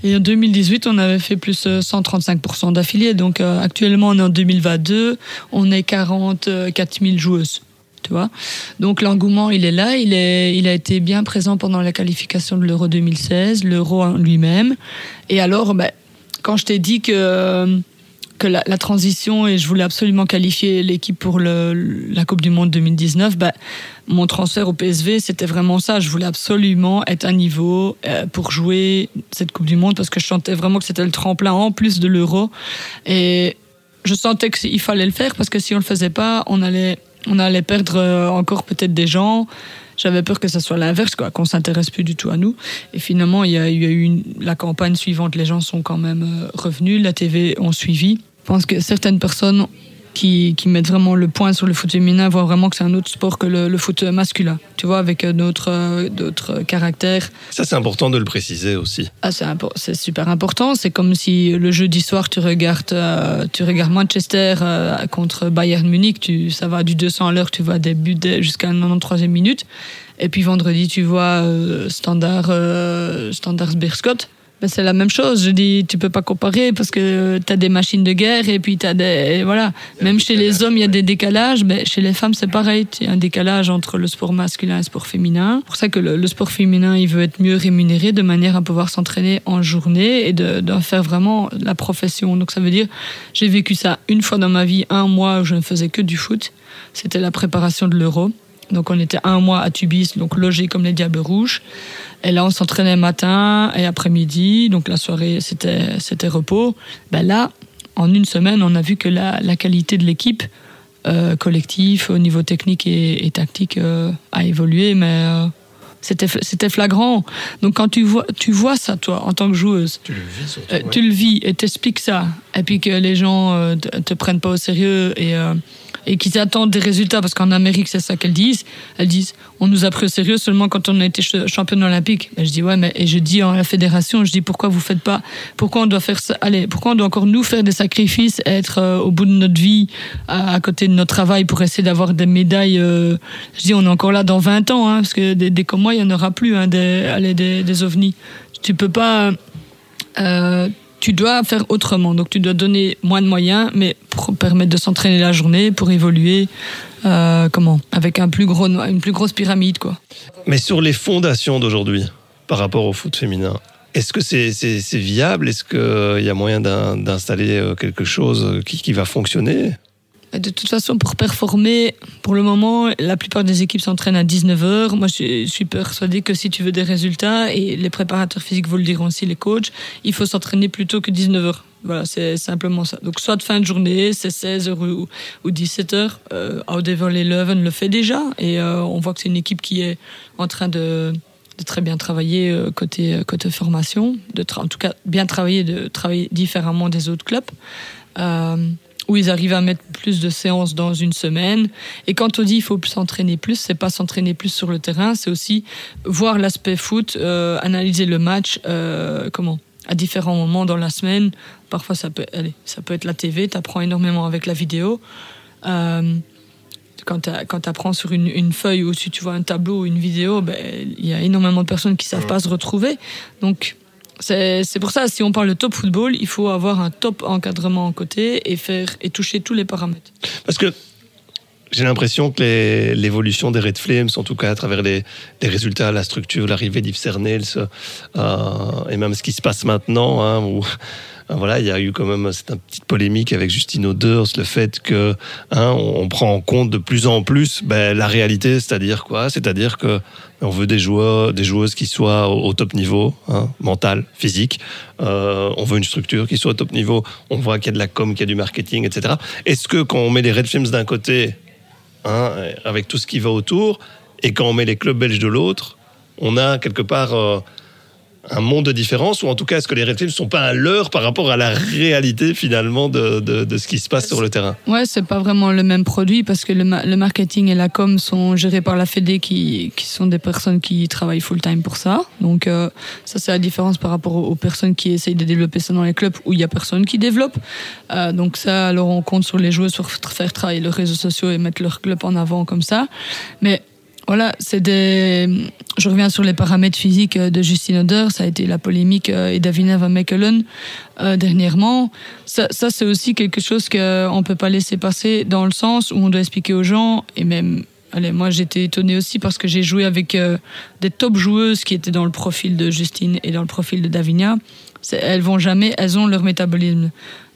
Et en 2018, on avait fait plus 135% euh, d'affiliés. Donc euh, actuellement, on est en 2022, on est 44 000 joueuses tu vois. Donc l'engouement, il est là, il, est, il a été bien présent pendant la qualification de l'Euro 2016, l'Euro lui-même. Et alors, ben, quand je t'ai dit que, que la, transition, et je voulais absolument qualifier l'équipe pour la Coupe du Monde 2019, ben, mon transfert au PSV, c'était vraiment ça. Je voulais absolument être à niveau euh, pour jouer cette Coupe du Monde parce que je sentais vraiment que c'était le tremplin en plus de l'Euro. Et je sentais qu'il fallait le faire parce que si on le faisait pas, on allait on allait perdre euh, encore peut-être des gens. J'avais peur que ça soit l'inverse, quoi, qu'on s'intéresse plus du tout à nous. Et finalement, il y a, eu la campagne suivante. Les gens sont quand même euh, revenus, la TV ont suivi. Je pense que certaines personnes qui, qui, mettent vraiment le point sur le foot féminin voient vraiment que c'est un autre sport que le, foot masculin, tu vois, avec euh, d'autres euh, d'autres caractères.
Ça, c'est important de le préciser aussi.
Ah, c'est super important. C'est comme si le jeudi soir, tu regardes, euh, tu regardes Manchester contre Bayern Munich, tu, ça va du 200 à l'heure, tu vois des buts jusqu'à la 93e minute. Et puis vendredi, tu vois Standard, Standard Beerschot ben, c'est la même chose. Je dis, tu peux pas comparer parce que tu as des machines de guerre et puis tu as des. Voilà. Même chez les hommes, il y a des décalages. Mais chez les femmes, c'est pareil. Il y a un décalage entre le sport masculin et le sport féminin. C'est pour ça que le, sport féminin, il veut être mieux rémunéré de manière à pouvoir s'entraîner en journée et de, de, faire vraiment la profession. Donc ça veut dire, j'ai vécu ça une fois dans ma vie, un mois où je ne faisais que du foot. C'était la préparation de l'euro. Donc on était un mois à Tubis, donc logé comme les Diables Rouges. Et là, on s'entraînait matin et après-midi, donc la soirée, c'était, c'était repos. Ben là, en une semaine, on a vu que la, la qualité de l'équipe euh, collectif, au niveau technique et, tactique a évolué, mais c'était c'était flagrant. Donc quand tu vois tu vois ça toi en tant que joueuse,
tu le vis, surtout,
tu le vis et t'expliques ça, et puis que les gens te, te prennent pas au sérieux et et qu'ils attendent des résultats, parce qu'en Amérique, c'est ça qu'elles disent. Elles disent, on nous a pris au sérieux seulement quand on a été championne olympique. Ben, je dis, ouais, mais, et je dis à la fédération, je dis, pourquoi vous faites pas, pourquoi on doit faire ça, allez, pourquoi on doit encore nous faire des sacrifices, être euh, au bout de notre vie, à, côté de notre travail pour essayer d'avoir des médailles, euh, je dis, on est encore là dans 20 ans, hein, parce que des, comme moi, il y en aura plus, hein, des, allez, des, des ovnis. Tu peux pas, euh, tu dois faire autrement. Donc tu dois donner moins de moyens, mais pour permettre de s'entraîner la journée, pour évoluer, euh, comment Avec un plus gros, une plus grosse pyramide, quoi.
Mais sur les fondations d'aujourd'hui, par rapport au foot féminin, est-ce que c'est viable? Est-ce qu'il y a moyen d'installer euh, quelque chose qui, qui va fonctionner?
De toute façon, pour performer, pour le moment, la plupart des équipes s'entraînent à 19h. Moi, je suis persuadée que si tu veux des résultats, et les préparateurs physiques vous le diront aussi, les coachs, il faut s'entraîner plutôt que 19h. Voilà, c'est simplement ça. Donc, soit de fin de journée, c'est 16h ou, 17h. Euh, Devil Eleven le fait déjà. Et euh, on voit que c'est une équipe qui est en train de, de très bien travailler euh, côté, côté formation. De en tout cas, bien travailler, de travailler différemment des autres clubs. Euh, où ils arrivent à mettre plus de séances dans une semaine. Et quand on dit il faut s'entraîner plus, c'est pas s'entraîner plus sur le terrain, c'est aussi voir l'aspect foot, euh, analyser le match, euh, comment à différents moments dans la semaine. Parfois ça peut, allez, ça peut être la TV, tu apprends énormément avec la vidéo. Euh, quand tu apprends sur une, une, feuille ou si tu vois un tableau ou une vidéo, ben, il y a énormément de personnes qui savent pas se retrouver. Donc c'est pour ça, si on parle de top football, il faut avoir un top encadrement en côté et faire et toucher tous les paramètres.
Parce que j'ai l'impression que l'évolution des Red Flames, en tout cas à travers les, résultats, la structure, l'arrivée d'Yves Cernels, euh, et même ce qui se passe maintenant, hein, où voilà, il y a eu quand même cette petite polémique avec Justine Odeurs, le fait que hein, on, prend en compte de plus en plus ben, la réalité, c'est-à-dire quoi? C'est-à-dire que on veut des joueurs, des joueuses qui soient au, top niveau, hein, mental, physique. Euh, on veut une structure qui soit au top niveau. On voit qu'il y a de la com, qu'il y a du marketing, etc. Est-ce que quand on met les Red Flames d'un côté, hein, avec tout ce qui va autour, et quand on met les clubs belges de l'autre, on a quelque part euh, un monde de différence ou en tout cas est-ce que les Red Flames ne sont pas à l'heure par rapport à la réalité finalement de, de, ce qui se passe sur le terrain?
Ouais, c'est pas vraiment le même produit parce que le, le, marketing et la com sont gérés par la Fédé qui, qui sont des personnes qui travaillent full time pour ça. Donc euh, ça c'est la différence par rapport aux, personnes qui essayent de développer ça dans les clubs où il y a personne qui développe. Euh, donc ça alors on compte sur les joueurs sur faire travailler leurs réseaux sociaux et mettre leur club en avant comme ça. Mais voilà, c'est des. Je reviens sur les paramètres physiques de Justine Oder. Ça a été la polémique euh, et Davina Van Mechelen euh, dernièrement. Ça, ça c'est aussi quelque chose qu'on ne peut pas laisser passer dans le sens où on doit expliquer aux gens et même. Allez, moi j'étais étonnée aussi parce que j'ai joué avec euh, des top joueuses qui étaient dans le profil de Justine et dans le profil de Davina. Elles vont jamais, elles ont leur métabolisme.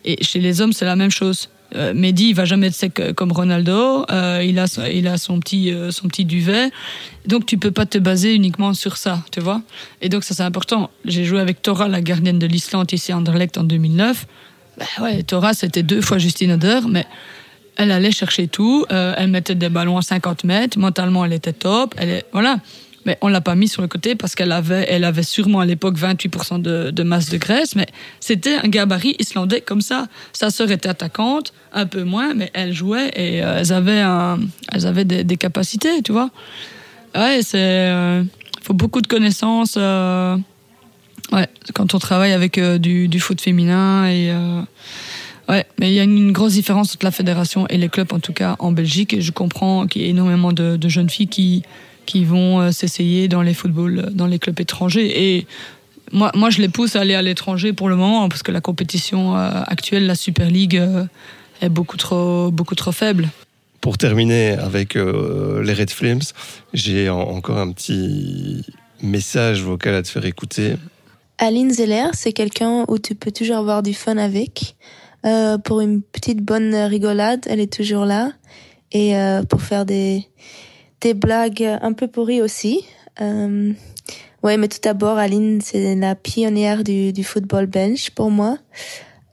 Et chez les hommes, c'est la même chose. Euh, Mehdi, il va jamais être sec euh, comme Ronaldo. Euh, il a, il a son petit, son petit duvet. Donc tu peux pas te baser uniquement sur ça, tu vois. Et donc ça c'est important. J'ai joué avec Tora, la gardienne de l'Islande ici à Anderlecht en 2009. Ben ouais, Tora c'était deux fois Justine Oder, mais elle allait chercher tout. elle mettait des ballons à 50 mètres. Mentalement elle était top. Elle est, voilà mais on l'a pas mis sur le côté parce qu'elle avait, elle avait sûrement à l'époque 28% de, de, masse de graisse, mais c'était un gabarit islandais comme ça. Sa sœur était attaquante, un peu moins, mais elle jouait et euh, elles avaient, un, elles avaient des, capacités, tu vois. Ouais, c'est, euh, faut beaucoup de connaissances. Euh, ouais, quand on travaille avec du, du, foot féminin et Ouais, mais il y a une grosse différence entre la fédération et les clubs, en tout cas en Belgique. Et je comprends qu'il y a énormément de jeunes filles qui, qui vont euh, s'essayer dans les footballs, euh, dans les clubs étrangers. Et moi, moi, je les pousse à aller à l'étranger pour le moment parce que la compétition euh, actuelle, la Super League, est beaucoup trop, beaucoup trop faible.
Pour terminer avec les Red Flames, j'ai encore un petit message vocal à te faire écouter.
Aline Zeller, c'est quelqu'un où tu peux toujours avoir du fun avec. pour une petite bonne rigolade, elle est toujours là. Et pour faire des, des blagues un peu pourries aussi. Euh, ouais, mais tout d'abord, Aline, c'est la pionnière du, du football belge pour moi.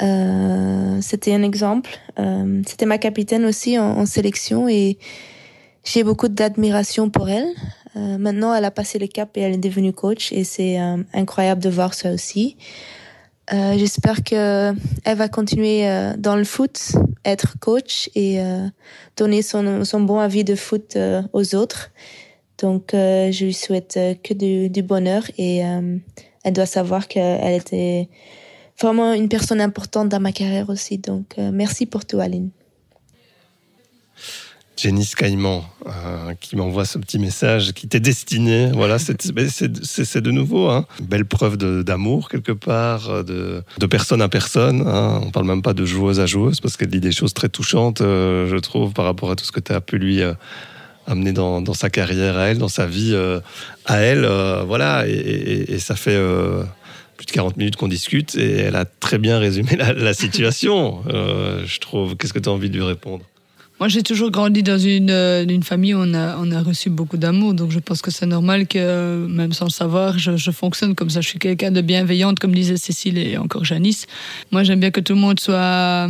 Euh, c'était un exemple. Euh, c'était ma capitaine aussi en, en sélection et j'ai beaucoup d'admiration pour elle. Euh, maintenant, elle a passé le cap et elle est devenue coach et c'est euh, incroyable de voir ça aussi. Euh, J'espère que elle va continuer euh, dans le foot, être coach et donner son, son bon avis de foot aux autres. Donc, je lui souhaite que du, du bonheur et elle doit savoir qu'elle était vraiment une personne importante dans ma carrière aussi. Donc, merci pour tout, Aline.
Jenny Caïman euh, qui m'envoie ce petit message qui t'est destiné. Voilà, c'est de nouveau hein, belle preuve d'amour quelque part, de, de, personne à personne. Hein. On parle même pas de joueuse à joueuse parce qu'elle dit des choses très touchantes, euh, je trouve, par rapport à tout ce que tu as pu lui euh, amener dans, dans, sa carrière à elle, dans sa vie euh, à elle. Euh, voilà, et, et, et, ça fait plus de 40 minutes qu'on discute et elle a très bien résumé la, la situation, je trouve. Qu'est-ce que tu as envie de lui répondre?
Moi, j'ai toujours grandi dans une, euh, famille où on a, on a reçu beaucoup d'amour, donc je pense que c'est normal que, même sans le savoir, je, fonctionne comme ça. Je suis quelqu'un de bienveillante, comme disait Cécile et encore Janice. Moi, j'aime bien que tout le monde soit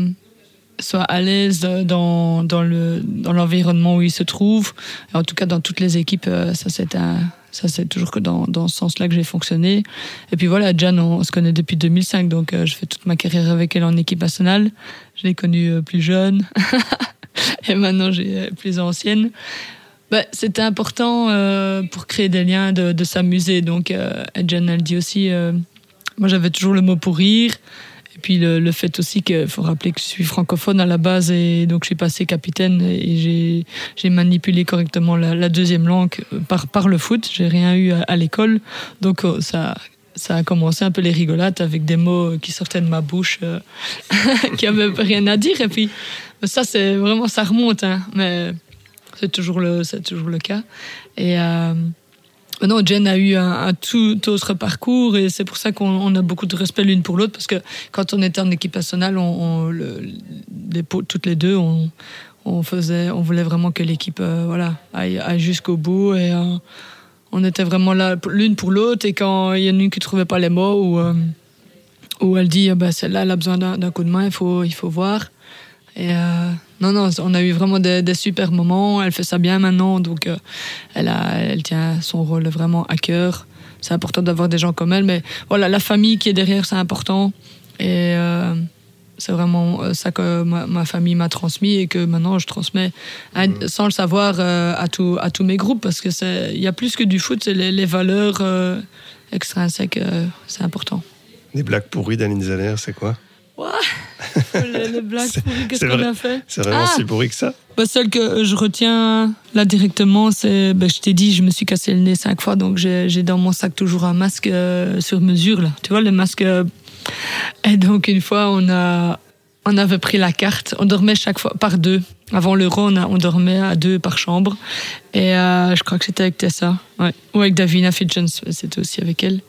soit à l'aise dans, dans le dans l'environnement où il se trouve. En tout cas, dans toutes les équipes, euh, ça c'est un ça c'est toujours que dans, dans ce sens-là que j'ai fonctionné. Et puis voilà, Jan, on, se connaît depuis 2005, donc euh, je fais toute ma carrière avec elle en équipe nationale. Je l'ai connue euh, plus jeune. et maintenant j'ai plus ancienne. Bah, c'était important euh, pour créer des liens, de, s'amuser. Donc, euh, Jen, elle dit aussi, euh, moi j'avais toujours le mot pour rire. Et puis le, fait aussi qu'il faut rappeler que je suis francophone à la base et donc je suis passé capitaine et j'ai manipulé correctement la, deuxième langue par, le foot. J'ai rien eu à, l'école. Donc ça, ça a commencé un peu les rigolades avec des mots qui sortaient de ma bouche euh, qui n'avaient rien à dire. Et puis ça, c'est vraiment, ça remonte, hein, mais c'est toujours le, toujours le cas. Et euh, non, Jen a eu un, tout autre parcours et c'est pour ça qu'on a beaucoup de respect l'une pour l'autre parce que quand on était en équipe nationale, toutes les deux, on, faisait, on voulait vraiment que l'équipe, euh, voilà, aille, aille jusqu'au bout et on était vraiment là l'une pour l'autre et quand il y en a une qui trouvait pas les mots ou euh, où elle dit bah, celle-là elle a besoin d'un coup de main, il faut, il faut voir. Et euh, non, non, on a eu vraiment des, super moments. Elle fait ça bien maintenant, donc euh, elle, a, elle tient son rôle vraiment à cœur. C'est important d'avoir des gens comme elle, mais voilà, la famille qui est derrière, c'est important. C'est vraiment ça que ma, ma famille m'a transmis et que maintenant je transmets à, mmh. sans le savoir euh, à, tout, à tous mes groupes parce que il y a plus que du foot, c'est les, les, valeurs euh, extrinsèques, c'est important.
Les blagues pourries d'Aline Zeller, c'est quoi?
Ouais. les, les blagues pourries, qu'est-ce qu'on a fait?
C'est vraiment ah si pourri que ça
bah, Celle que je retiens là directement, c'est, bah, je t'ai dit, je me suis cassé le nez cinq fois, donc j'ai dans mon sac toujours un masque euh, sur mesure, là. Tu vois, le masque. Et donc, une fois, on avait pris la carte, on dormait chaque fois par deux. Avant l'euro, on, on dormait à deux par chambre. Et euh, je crois que c'était avec Tessa, ou avec Davina Fidgens, c'était aussi avec elle.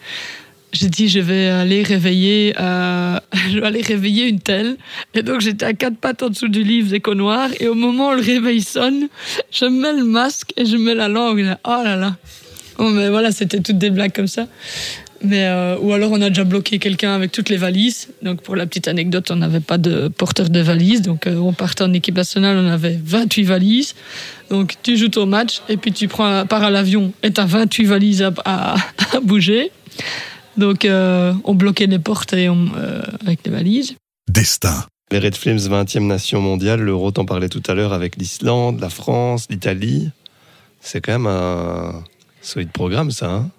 J'ai dit je vais aller réveiller euh, je vais aller réveiller une telle. Et donc j'étais à quatre pattes en dessous du livre d'écho noir. Et au moment où le réveil sonne je mets le masque et je mets la langue. Oh là là. Oh mais voilà c'était toutes des blagues comme ça mais euh, ou alors on a déjà bloqué quelqu'un avec toutes les valises donc pour la petite anecdote on n'avait pas de porteur de valises donc euh, on partait en équipe nationale on avait 28 valises donc tu joues ton match et puis tu prends pars à l'avion et tu as 28 valises à, à, à bouger donc, euh, on bloquait les portes et on, euh, avec les valises.
Destin.
Les Red Flames, 20e nation mondiale, l'Euro, t'en parlais tout à l'heure avec l'Islande, la France, l'Italie. C'est quand même un solide programme, ça. Hein?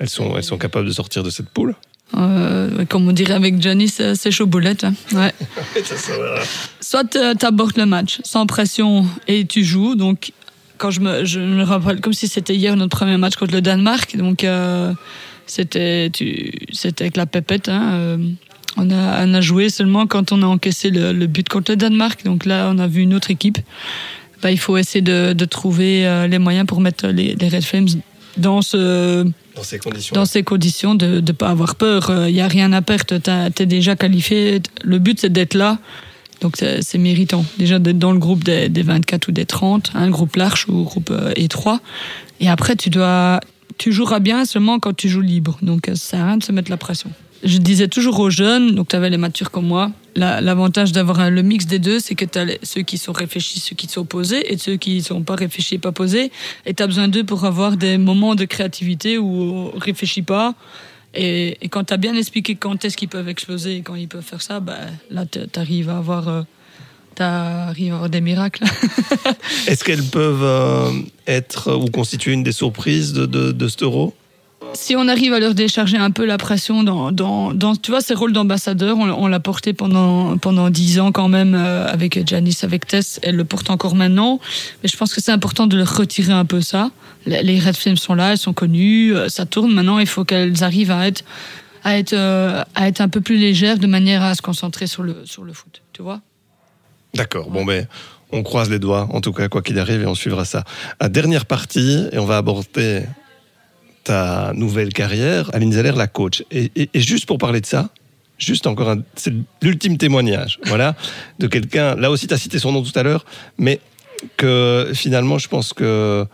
Elles, sont, elles sont capables de sortir de cette poule
euh, comme on dirait avec Johnny, c'est chaud boulette. Hein. Ouais. Soit tu abordes le match sans pression et tu joues. Donc, quand je me, je me rappelle, comme si c'était hier notre premier match contre le Danemark. Donc, euh, c'était c'était avec la pépette. Hein, euh, on, a, on a joué seulement quand on a encaissé le, le, but contre le Danemark. Donc là, on a vu une autre équipe. Bah, il faut essayer de, de trouver euh, les moyens pour mettre les, les Red Flames dans ce
dans ces conditions,
dans ces conditions de ne pas avoir peur. Il euh, n'y a rien à perdre. Tu es déjà qualifié. Le but, c'est d'être là. Donc c'est méritant. Déjà d'être dans le groupe des, des, 24 ou des 30, un hein, groupe large ou groupe euh, étroit. Et après, tu dois tu joueras bien seulement quand tu joues libre. Donc, ça sert à rien de se mettre la pression. Je disais toujours aux jeunes, donc tu avais les matures comme moi, l'avantage d'avoir le mix des deux, c'est que tu as ceux qui sont réfléchis, ceux qui sont posés, et ceux qui ne sont pas réfléchis pas posés. Et tu as besoin d'eux pour avoir des moments de créativité où on réfléchit pas. Et, quand tu as bien expliqué quand est-ce qu'ils peuvent exploser et quand ils peuvent faire ça, bah, là, tu arrives à avoir... Euh, des miracles.
Est-ce qu'elles peuvent euh, être ou constituer une des surprises de, de, de cet euro
si on arrive à leur décharger un peu la pression dans, tu vois, ces rôles d'ambassadeur, on, l'a porté pendant pendant dix ans quand même euh, avec Janice, avec Tess, elle le porte encore maintenant. Mais je pense que c'est important de leur retirer un peu ça. Les Red Flames sont là, elles sont connues, euh, ça tourne. Maintenant, il faut qu'elles arrivent à être à être à être un peu plus légères de manière à se concentrer sur le sur le foot. Tu vois
D'accord. Bon, mais on croise les doigts, en tout cas, quoi qu'il arrive, et on suivra ça. La dernière partie, et on va aborder ta nouvelle carrière. Aline Zeller, la coach. Et, juste pour parler de ça, juste encore un, c'est l'ultime témoignage, voilà, de quelqu'un. Là aussi, tu as cité son nom tout à l'heure, mais que finalement, je pense que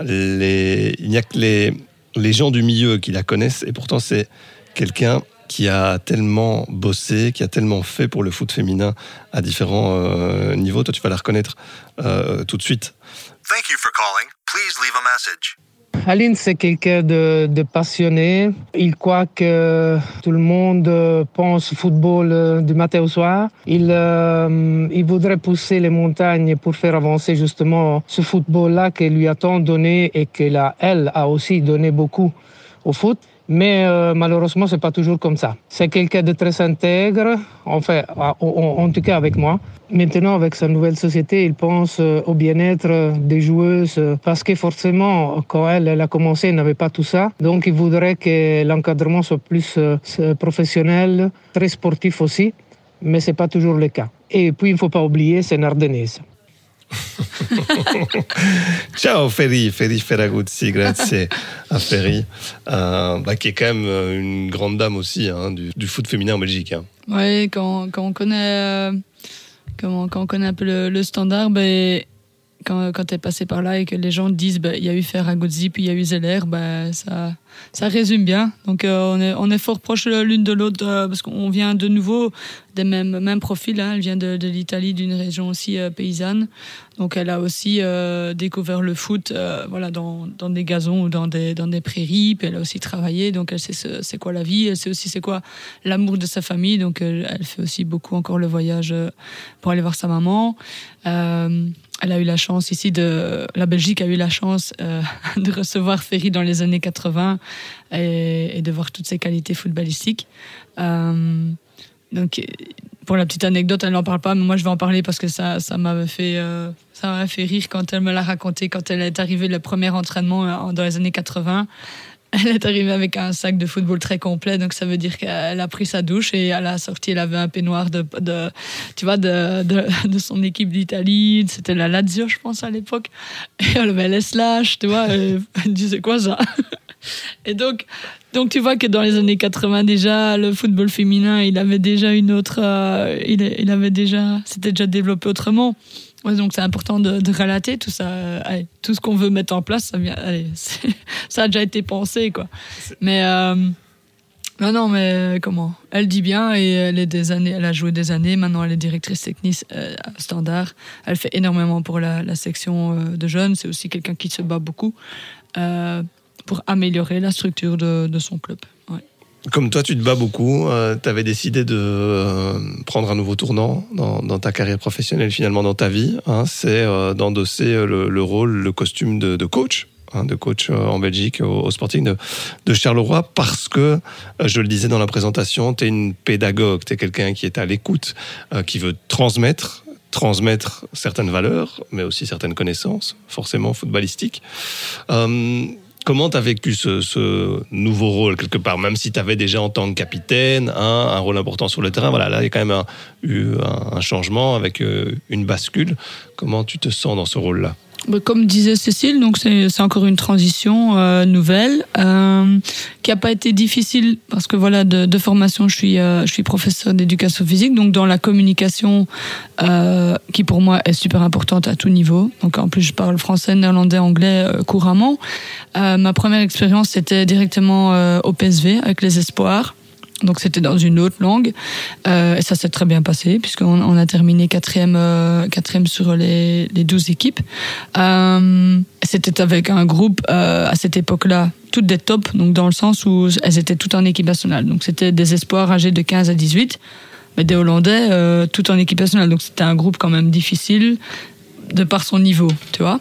il n'y a que les, les gens du milieu qui la connaissent, et pourtant, c'est quelqu'un qui a tellement bossé, qui a tellement fait pour le foot féminin à différents euh, niveaux. Toi, tu vas la reconnaître euh, tout de suite. Thank you for calling. Please leave a message.
Aline, c'est quelqu'un de, passionné. Il croit que tout le monde pense football euh, du matin au soir. Il, il voudrait pousser les montagnes pour faire avancer justement ce football-là qu'elle lui a tant donné et qu'elle elle a aussi donné beaucoup au foot. Mais euh, malheureusement, c'est pas toujours comme ça. C'est quelqu'un de très intègre, enfin, en, tout cas avec moi. Maintenant, avec sa nouvelle société, il pense euh, au bien-être des joueuses parce que forcément, quand elle, elle a commencé, elle n'avait pas tout ça. Donc, il voudrait que l'encadrement soit plus euh, professionnel, très sportif aussi, mais c'est pas toujours le cas. Et puis, il ne faut pas oublier, c'est une Ardennaise.
Ciao Ferry, Ferry Ferraguzzi, grazie à Ferry, euh, bah, qui est quand même euh, une grande dame aussi hein, du, foot féminin en Belgique. Hein.
Oui, quand, quand, on connaît, euh, quand, quand, on connaît un peu le, standard, bah, quand, quand tu es passé par là et que les gens disent bah, il y a eu Ferraguzzi puis il y a eu Zeller, bah, ça, ça résume bien. Donc euh, on, est, on est fort proche l'une de l'autre euh, parce qu'on vient de nouveau des mêmes, mêmes profils. Hein. Elle vient de, de l'Italie, d'une région aussi euh, paysanne. Donc elle a aussi découvert le foot voilà, dans, dans des gazons ou dans des, dans des prairies. Puis elle a aussi travaillé. Donc elle sait c'est quoi la vie. Elle sait aussi c'est quoi l'amour de sa famille. Donc elle fait aussi beaucoup encore le voyage pour aller voir sa maman elle a eu la chance ici de la Belgique a eu la chance euh, de recevoir Ferry dans les années 80 et, de voir toutes ses qualités footballistiques. Euh, donc pour la petite anecdote, elle n'en parle pas, mais moi je vais en parler parce que ça ça m'avait fait euh, ça m'avait fait rire quand elle me l'a raconté quand elle est arrivée le premier entraînement dans les années 80 elle est arrivée avec un sac de football très complet, donc ça veut dire qu'elle a pris sa douche et à la sortie, elle avait un peignoir de, de tu vois, de, de, son équipe d'Italie. C'était la Lazio, je pense, à l'époque. Et elle avait les slash, tu vois. Elle disait quoi ça? Et donc, donc tu vois que dans les années 80 déjà, le football féminin, il avait déjà une autre, euh, il, il avait déjà, c'était déjà développé autrement. Ouais, donc c'est important de, de, relater tout ça. Allez, tout ce qu'on veut mettre en place, ça, vient, allez, ça a déjà été pensé. Quoi. Mais euh, non, non, mais comment? Elle dit bien et elle, est des années, elle a joué des années. Maintenant, elle est directrice technique euh, standard. Elle fait énormément pour la, la section euh, de jeunes. C'est aussi quelqu'un qui se bat beaucoup pour améliorer la structure de, de son club.
Comme toi, tu te bats beaucoup. Euh, tu avais décidé de euh, prendre un nouveau tournant dans, ta carrière professionnelle, finalement dans ta vie. Hein, c'est euh, d'endosser le, le, rôle, le costume de, coach. Hein, de coach en Belgique au, Sporting de, de, Charleroi parce que, je le disais dans la présentation, tu es une pédagogue, tu es quelqu'un qui est à l'écoute, qui veut transmettre transmettre certaines valeurs, mais aussi certaines connaissances, forcément footballistiques. Comment tu as vécu ce, nouveau rôle, quelque part, même si tu avais déjà en tant que capitaine un rôle important sur le terrain Voilà, là, il y a quand même eu un, changement avec euh, une bascule. Comment tu te sens dans ce rôle-là?
Comme disait Cécile, donc c'est encore une transition euh, nouvelle euh, qui a pas été difficile parce que voilà de, de formation je suis euh, je suis professeur d'éducation physique donc dans la communication euh, qui pour moi est super importante à tout niveau donc en plus je parle français, néerlandais, anglais euh, couramment. ma première expérience c'était directement au PSV avec les espoirs Donc c'était dans une autre langue. Euh, et ça s'est très bien passé puisqu'on on a terminé quatrième, euh, sur les, les 12 équipes. Euh, c'était avec un groupe à cette époque-là, toutes des tops, donc dans le sens où elles étaient toutes en équipe nationale. Donc c'était des espoirs âgés de 15 à 18, mais des Hollandais euh, tout en équipe nationale. Donc c'était un groupe quand même difficile de par son niveau, tu vois.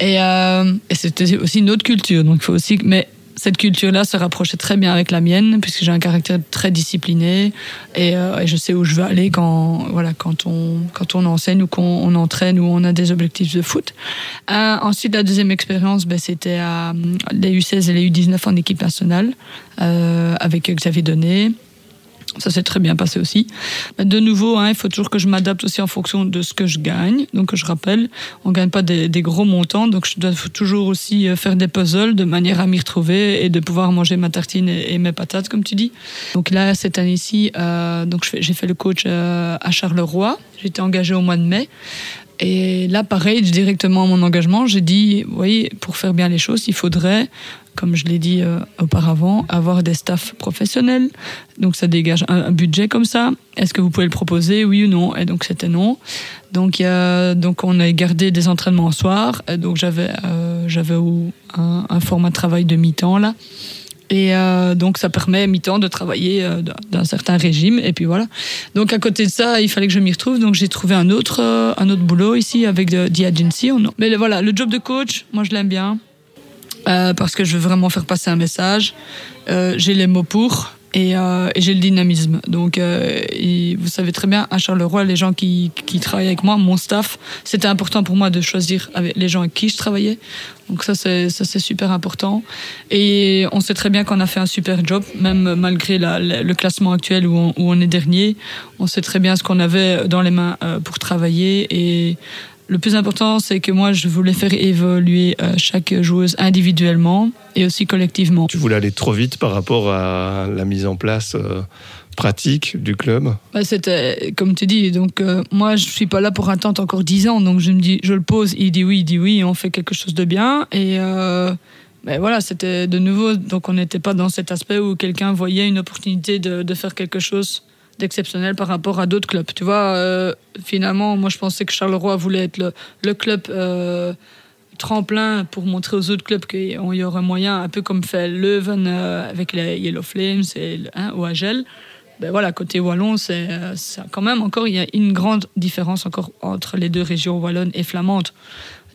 Et, et c'était aussi une autre culture. Donc il faut aussi, mais cette culture-là se rapprochait très bien avec la mienne, puisque j'ai un caractère très discipliné et, euh, je sais où je veux aller quand, voilà, quand, on, quand on enseigne ou qu'on on entraîne ou on a des objectifs de foot. Euh, ensuite, la deuxième expérience, ben, c'était à les U16 et les U19 en équipe nationale, euh, avec Xavier Donnet. Ça s'est très bien passé aussi. De nouveau, hein, il faut toujours que je m'adapte aussi en fonction de ce que je gagne. Donc, je rappelle, on gagne pas des, gros montants, donc je dois toujours aussi euh, faire des puzzles de manière à m'y retrouver et de pouvoir manger ma tartine et, mes patates, comme tu dis. Donc là, cette année-ci, euh, j'ai fait le coach euh, à Charleroi. J'étais engagée au mois de mai. Et là, pareil, directement à mon engagement, j'ai dit, vous voyez, pour faire bien les choses, il faudrait, comme je l'ai dit euh, auparavant, avoir des staffs professionnels. Donc ça dégage un, budget comme ça. Est-ce que vous pouvez le proposer, oui ou non? Et donc c'était non. Donc, donc on a gardé des entraînements en soir. Donc j'avais euh, un, format de travail de mi-temps là. Et euh, donc, ça permet mi-temps de travailler d'un certain régime. Et puis voilà. Donc, à côté de ça, il fallait que je m'y retrouve. Donc, j'ai trouvé un autre, un autre boulot ici avec The, The Agency. Mais voilà, le job de coach, moi, je l'aime bien. Euh, parce que je veux vraiment faire passer un message. Euh, j'ai les mots pour et, euh, et j'ai le dynamisme. Donc, euh, et vous savez très bien, à Charleroi, les gens qui, qui travaillent avec moi, mon staff, c'était important pour moi de choisir avec les gens avec qui je travaillais. Donc ça, c'est ça c'est super important. Et on sait très bien qu'on a fait un super job, même malgré la, le classement actuel où on, où on est dernier. On sait très bien ce qu'on avait dans les mains euh, pour travailler et le plus important, c'est que moi, je voulais faire évoluer euh, chaque joueuse individuellement et aussi collectivement.
Tu voulais aller trop vite par rapport à la mise en place euh, pratique du club?
Bah, C'était, comme tu dis, donc euh, moi, je suis pas là pour attendre encore 10 ans. Donc je me dis, je le pose, il dit oui, il dit oui, et on fait quelque chose de bien. Et euh, mais voilà, c'était de nouveau, donc on n'était pas dans cet aspect où quelqu'un voyait une opportunité de, de faire quelque chose d'exceptionnel par rapport à d'autres clubs. Tu vois, euh, finalement, moi je pensais que Charleroi voulait être le, le club euh, tremplin pour montrer aux autres clubs qu'il y aurait moyen, un peu comme fait Leuven euh, avec les Yellow Flames et, hein, ou Agel. Ben voilà, côté wallon, c'est quand même encore, il y a une grande différence encore entre les deux régions wallonnes et flamandes.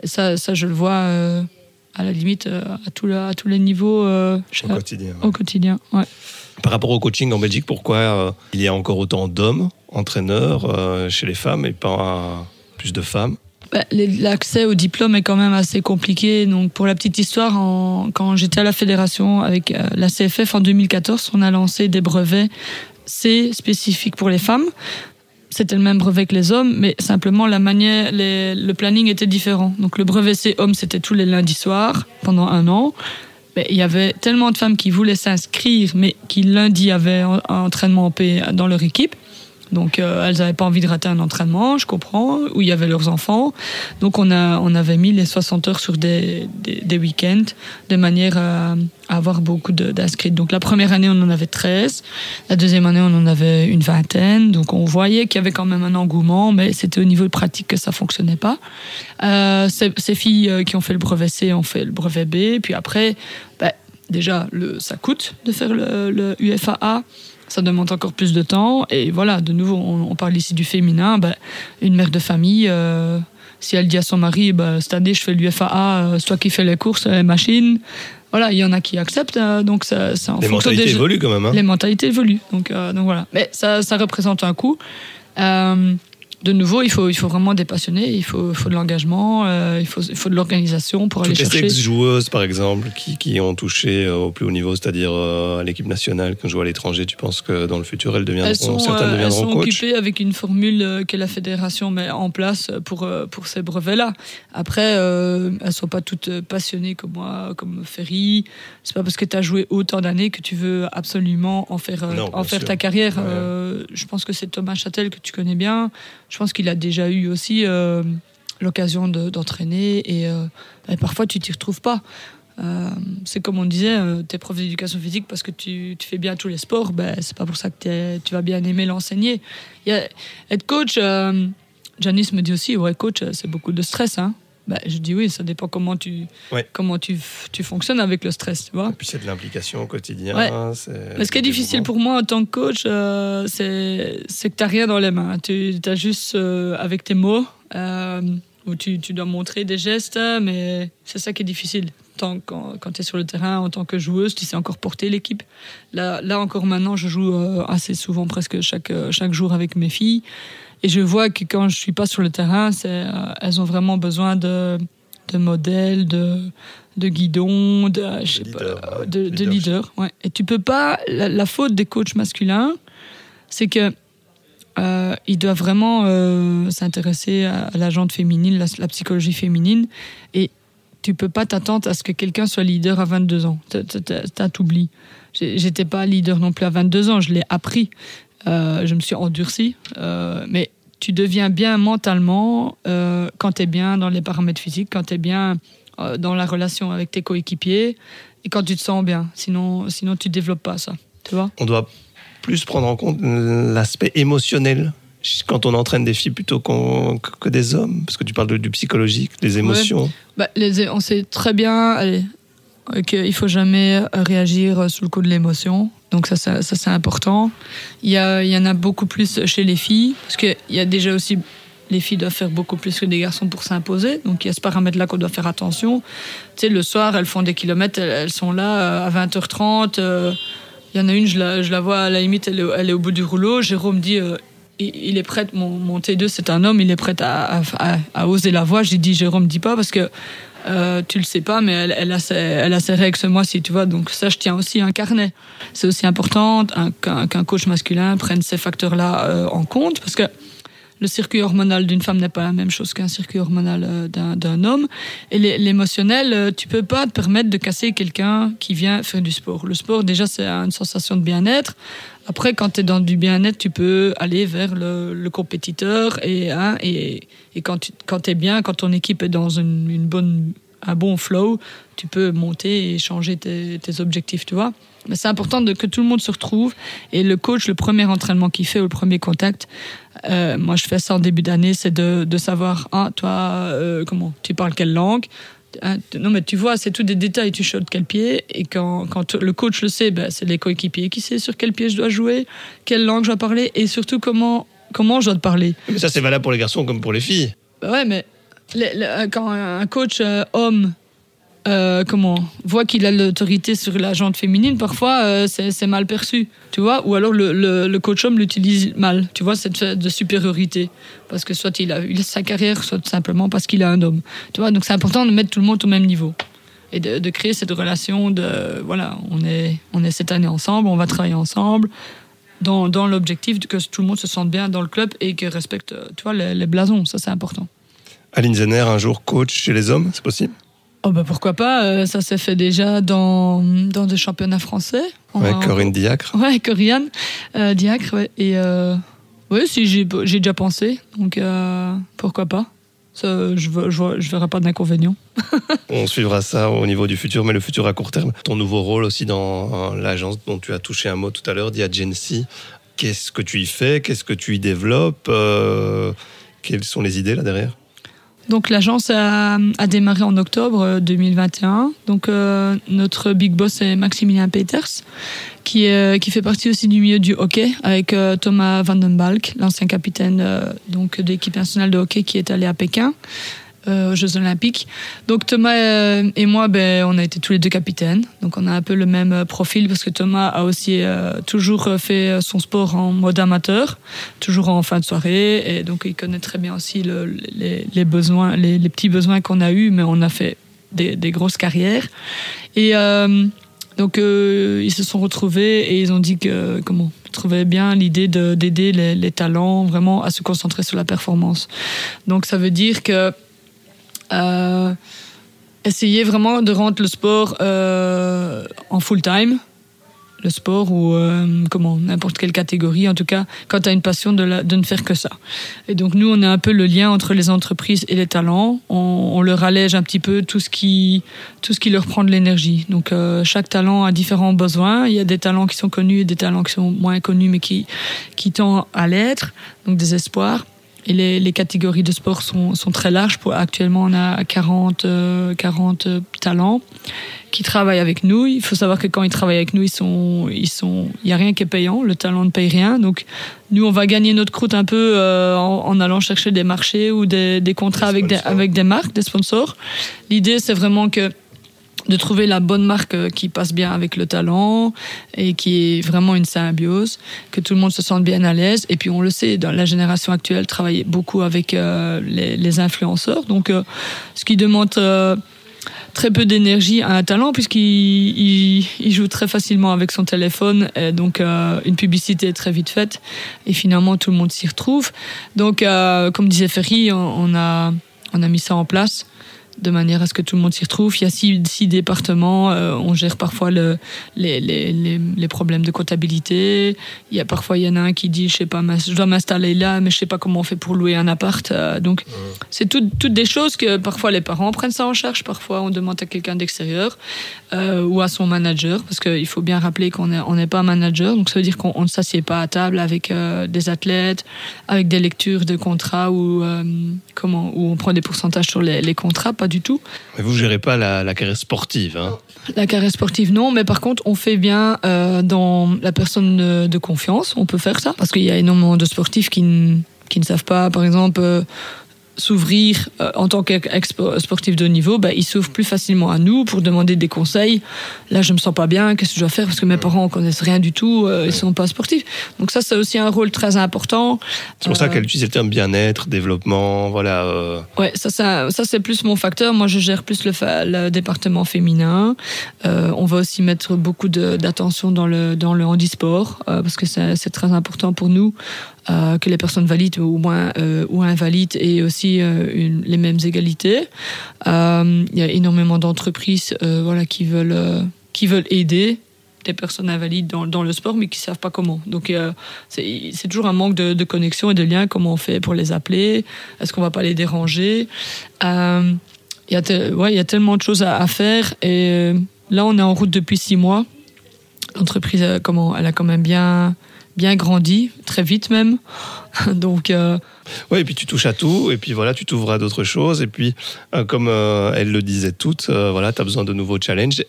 Et ça, ça je le vois à la limite à, tout le, à tous les niveaux.
au quotidien.
Au quotidien, ouais.
Par rapport au coaching en Belgique, pourquoi euh, il y a encore autant d'hommes entraîneurs euh, chez les femmes et pas plus de femmes?
Bah, L'accès au diplôme est quand même assez compliqué. Donc, pour la petite histoire, quand j'étais à la fédération avec euh, la CFF en 2014, on a lancé des brevets C spécifiques pour les femmes. C'était le même brevet que les hommes, mais simplement la manière, le planning était différent. Donc, le brevet C homme, c'était tous les lundis soirs pendant un an mais il y avait tellement de femmes qui voulaient s'inscrire, mais qui lundi avaient un entraînement en paix dans leur équipe. Donc euh, elles n'avaient pas envie de rater un entraînement, je comprends, où il y avait leurs enfants. Donc on, a, on avait mis les 60 heures sur des, des, week-ends, de manière à, avoir beaucoup d'inscrits. Donc la première année, on en avait 13. La deuxième année, on en avait une vingtaine. Donc on voyait qu'il y avait quand même un engouement, mais c'était au niveau de pratique que ça fonctionnait pas. Euh, ces, filles qui ont fait le brevet C ont fait le brevet B. Puis après, bah, déjà, le, ça coûte de faire le, le UFAA ça demande encore plus de temps. Et voilà, de nouveau, on, on parle ici du féminin. Ben, une mère de famille, euh, si elle dit à son mari, ben, cette année, je fais l'UFAA, euh, c'est toi qui fais les courses, les machines. Voilà, il y en a qui acceptent. Euh, donc ça, ça en
les mentalités des... évoluent quand même. Hein.
Les mentalités évoluent. Donc, euh, donc voilà. Mais ça, ça représente un coût. Euh, de nouveau, il faut, il faut vraiment des passionnés, il faut, faut de l'engagement, euh, il, faut, il faut de l'organisation pour
Toutes
aller chercher.
Les joueuses par exemple, qui, qui ont touché au plus haut niveau, c'est-à-dire euh, à l'équipe nationale, qui ont joué à l'étranger, tu penses que dans le futur, elles deviendront,
elles sont,
certaines deviendront
elles sont
coach?
occupées avec une formule que la fédération met en place pour, euh, pour ces brevets-là. Après, euh, elles ne sont pas toutes passionnées comme moi, comme Ferry. C'est pas parce que tu as joué autant d'années que tu veux absolument en faire,
non,
en faire ta carrière. Ouais. je pense que c'est Thomas Châtel que tu connais bien. Je pense qu'il a déjà eu aussi euh, l'occasion d'entraîner euh, et, parfois tu t'y retrouves pas. Euh, c'est comme on disait, tu es prof d'éducation physique parce que tu, fais bien tous les sports, ben, c'est pas pour ça que tu vas bien aimer l'enseigner. Être coach, Janice me dit aussi, ouais, coach, c'est beaucoup de stress. Hein. Ben, je dis oui, ça dépend comment tu, comment tu, tu fonctionnes avec le stress, tu vois.
Et puis c'est de l'implication au quotidien.
Mais ce qui est difficile pour moi en tant que coach, c'est que tu n'as rien dans les mains. Tu as juste avec tes mots, où tu, tu, dois montrer des gestes, mais c'est ça qui est difficile tant, quand, quand tu es sur le terrain en tant que joueuse, tu sais encore porter l'équipe. Là, là encore maintenant, je joue euh, assez souvent, presque chaque, euh, chaque jour avec mes filles. Et je vois que quand je suis pas sur le terrain, c'est, euh, elles ont vraiment besoin de, de modèles, de, de guidons, de, je sais leader, pas, de, de leader. Ouais. Et tu peux pas. La, faute des coachs masculins, c'est que euh, ils doivent vraiment s'intéresser à, la jante féminine, la, la, psychologie féminine, et tu peux pas t'attendre à ce que quelqu'un soit leader à 22 ans. T'as t'oublies. J'étais pas leader non plus à 22 ans, je l'ai appris. Euh, je me suis endurci. Euh, mais tu deviens bien mentalement euh, quand tu es bien dans les paramètres physiques, quand tu es bien dans la relation avec tes coéquipiers et quand tu te sens bien. Sinon, sinon tu développes pas ça. Tu vois
On doit plus prendre en compte l'aspect émotionnel quand on entraîne des filles plutôt que des hommes Parce que tu parles du psychologique, des émotions.
Bah, les, on sait très bien qu'il ne faut jamais réagir sous le coup de l'émotion. Donc ça, c'est important. Il y, en a beaucoup plus chez les filles, parce qu'il y a déjà aussi... Les filles doivent faire beaucoup plus que des garçons pour s'imposer. Donc il y a ce paramètre-là qu'on doit faire attention. Tu sais, le soir, elles font des kilomètres, elles, sont là à 20h30. Euh, il y en a une, je la, vois à la limite, elle est, au bout du rouleau. Jérôme dit il est prêt, mon, mon T2 c'est un homme, il est prêt à, à, oser la voix. J'ai dit Jérôme, dis pas parce que euh, tu le sais pas, mais elle, a ses, règles ce mois-ci, tu vois. Donc ça, je tiens aussi un carnet. C'est aussi important qu'un coach masculin prenne ces facteurs-là euh, en compte parce que le circuit hormonal d'une femme n'est pas la même chose qu'un circuit hormonal euh, d'un homme. Et l'émotionnel, tu peux pas te permettre de casser quelqu'un qui vient faire du sport. Le sport, déjà, c'est une sensation de bien-être. Après, quand tu es dans du bien-être, tu peux aller vers le, compétiteur. Et, hein, et, et, quand tu es bien, quand ton équipe est dans une, bonne, un bon flow, tu peux monter et changer tes, objectifs, tu vois. Mais c'est important que tout le monde se retrouve. Et le coach, le premier entraînement qu'il fait ou le premier contact, euh, moi je fais ça en début d'année, c'est de, savoir, ah, toi, euh, comment, tu parles quelle langue? hein, non, mais tu vois, c'est tout des détails. Tu de quel pied. Et quand, quand le coach le sait, ben, c'est les coéquipiers qui savent sur quel pied je dois jouer, quelle langue je dois parler et surtout comment, comment je dois te parler.
Mais ça, c'est valable pour les garçons comme pour les filles.
Ben ouais, mais quand un coach euh, homme euh, comment voit qu'il a l'autorité sur la féminine, parfois euh, c'est mal perçu, tu vois, ou alors le, coach homme l'utilise mal, tu vois, cette de supériorité, parce que soit il a eu sa carrière, soit simplement parce qu'il est un homme, tu vois, donc c'est important de mettre tout le monde au même niveau. Et de, créer cette relation de voilà, on est on est cette année ensemble, on va travailler ensemble. Dans, dans l'objectif que tout le monde se sente bien dans le club et que respecte tu vois, les, les blasons, ça c'est important.
Aline Zenner, un jour coach chez les hommes, c'est possible?
Oh bah pourquoi pas, euh, ça s'est fait déjà dans, dans des championnats français.
Ouais, Corinne Diacre.
Ouais, Corinne euh, Diacre, ouais. Et euh, ouais, si j'ai déjà pensé, donc pourquoi pas. Ça, je ne verrai pas d'inconvénient.
On suivra ça au niveau du futur, mais le futur à court terme. Ton nouveau rôle aussi dans l'agence dont tu as touché un mot tout à l'heure, Diagency. Qu'est-ce que tu y fais? Qu'est-ce que tu y développes? Quelles sont les idées là derrière?
Donc l'agence a, démarré en octobre 2021. Euh, Donc euh, notre big boss est Maximilien Peters, qui, qui fait partie aussi du milieu du hockey avec euh, Thomas Vandenbalk, l'ancien capitaine donc de l'équipe nationale de hockey qui est allé à Pékin. Euh, aux Jeux Olympiques. Donc Thomas euh, et moi, ben, on a été tous les deux capitaines. Donc on a un peu le même euh, profil parce que Thomas a aussi toujours fait son sport en mode amateur, toujours en fin de soirée. Et donc il connaît très bien aussi le, les, besoins, les, petits besoins qu'on a eus, mais on a fait des, grosses carrières. Et donc ils se sont retrouvés et ils ont dit que comment ils trouvaient bien l'idée d'aider les, talents vraiment à se concentrer sur la performance. Donc ça veut dire que essayer vraiment de rendre le sport euh, en full time. le sport ou euh, comment n'importe quelle catégorie. En tout cas, quand tu as une passion de, de, ne faire que ça. Et donc nous, on est un peu le lien entre les entreprises et les talents. On, on leur allège un petit peu tout ce qui tout ce qui leur prend de l'énergie. Donc euh, chaque talent a différents besoins. Il y a des talents qui sont connus et des talents qui sont moins connus mais qui qui tendent à l'être. Donc des espoirs. Et les, les, catégories de sport sont, sont, très larges. Pour, actuellement, on a 40, 40 euh, talents qui travaillent avec nous. Il faut savoir que quand ils travaillent avec nous, ils sont, ils sont, il y a rien qui est payant. Le talent ne paye rien. Donc, nous, on va gagner notre croûte un peu euh, en, en, allant chercher des marchés ou des, des contrats avec des, avec des marques, des sponsors. L'idée, c'est vraiment que de trouver la bonne marque euh, qui passe bien avec le talent et qui est vraiment une symbiose, que tout le monde se sente bien à l'aise. Et puis on le sait, dans la génération actuelle, travaille beaucoup avec euh, les, influenceurs, donc euh, ce qui demande très peu d'énergie à un talent puisqu'il il, il, joue très facilement avec son téléphone et donc une publicité est très vite faite et finalement tout le monde s'y retrouve. Donc comme disait Ferry, on a mis ça en place de manière à ce que tout le monde s'y retrouve. Il y a six, six départements, euh, on gère parfois le, les, les, les, les, problèmes de comptabilité. Il y a parfois il y en a un qui dit je sais pas, je dois m'installer là, mais je sais pas comment on fait pour louer un appart. Euh, donc mmh. c'est tout, toutes des choses que parfois les parents prennent ça en charge, parfois on demande à quelqu'un d'extérieur euh, ou à son manager, parce qu'il faut bien rappeler qu'on n'est on pas manager, donc ça veut dire qu'on ne s'assied pas à table avec des athlètes, avec des lectures de contrats ou comment, où on prend des pourcentages sur les, les contrats pas du tout.
Mais vous gérez pas la, la carrière sportive, hein
La carrière sportive, non. Mais par contre, on fait bien euh, dans la personne de, de, confiance. On peut faire ça parce qu'il y a énormément de sportifs qui, qui ne savent pas, par exemple. Euh, s'ouvrir euh, en tant qu'ex-sportif de haut niveau, bah, ils s'ouvrent plus facilement à nous pour demander des conseils. Là, je me sens pas bien, qu'est-ce que je dois faire? Parce que mes parents connaissent rien du tout, euh, ils sont pas sportifs. Donc ça, c'est aussi un rôle très important.
C'est pour euh, ça qu'elle utilise le terme bien-être, développement, voilà. Euh...
Ouais, ça, ça, ça c'est plus mon facteur. Moi, je gère plus le, le département féminin. Euh, on va aussi mettre beaucoup d'attention dans le dans le handisport parce que c'est très important pour nous euh, que les personnes valides ou moins euh, ou invalides aient aussi euh, les mêmes égalités. Euh, il y a énormément d'entreprises euh, voilà qui veulent euh, qui veulent aider des personnes invalides dans, dans le sport mais qui savent pas comment. Donc c'est toujours un manque de, de, connexion et de lien. Comment on fait pour les appeler Est-ce qu'on va pas les déranger Il y a ouais y a tellement de choses à, à faire et là on est en route depuis six mois. L'entreprise comment elle a quand même bien bien grandi, très vite même. Donc. Euh...
Oui, et puis tu touches à tout, et puis voilà, tu t'ouvres à d'autres choses, et puis euh, comme euh, elles le disaient toutes, euh, voilà, tu as besoin de nouveaux challenges,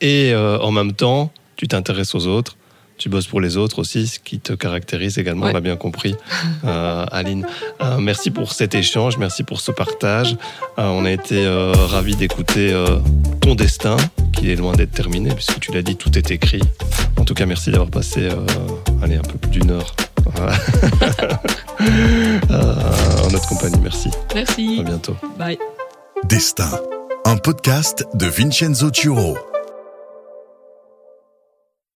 et euh, en même temps, tu t'intéresses aux autres. Tu bosses pour les autres aussi, ce qui te caractérise également, ouais. on l'a bien compris, euh, Aline. Euh, merci pour cet échange, merci pour ce partage. Euh, on a été ravis d'écouter ton destin, qui est loin d'être terminé, puisque tu l'as dit, tout est écrit. En tout cas, merci d'avoir passé allez, un peu plus d'une heure en notre compagnie. Merci.
Merci.
À bientôt.
Bye.
Destin, un podcast de Vincenzo Turo.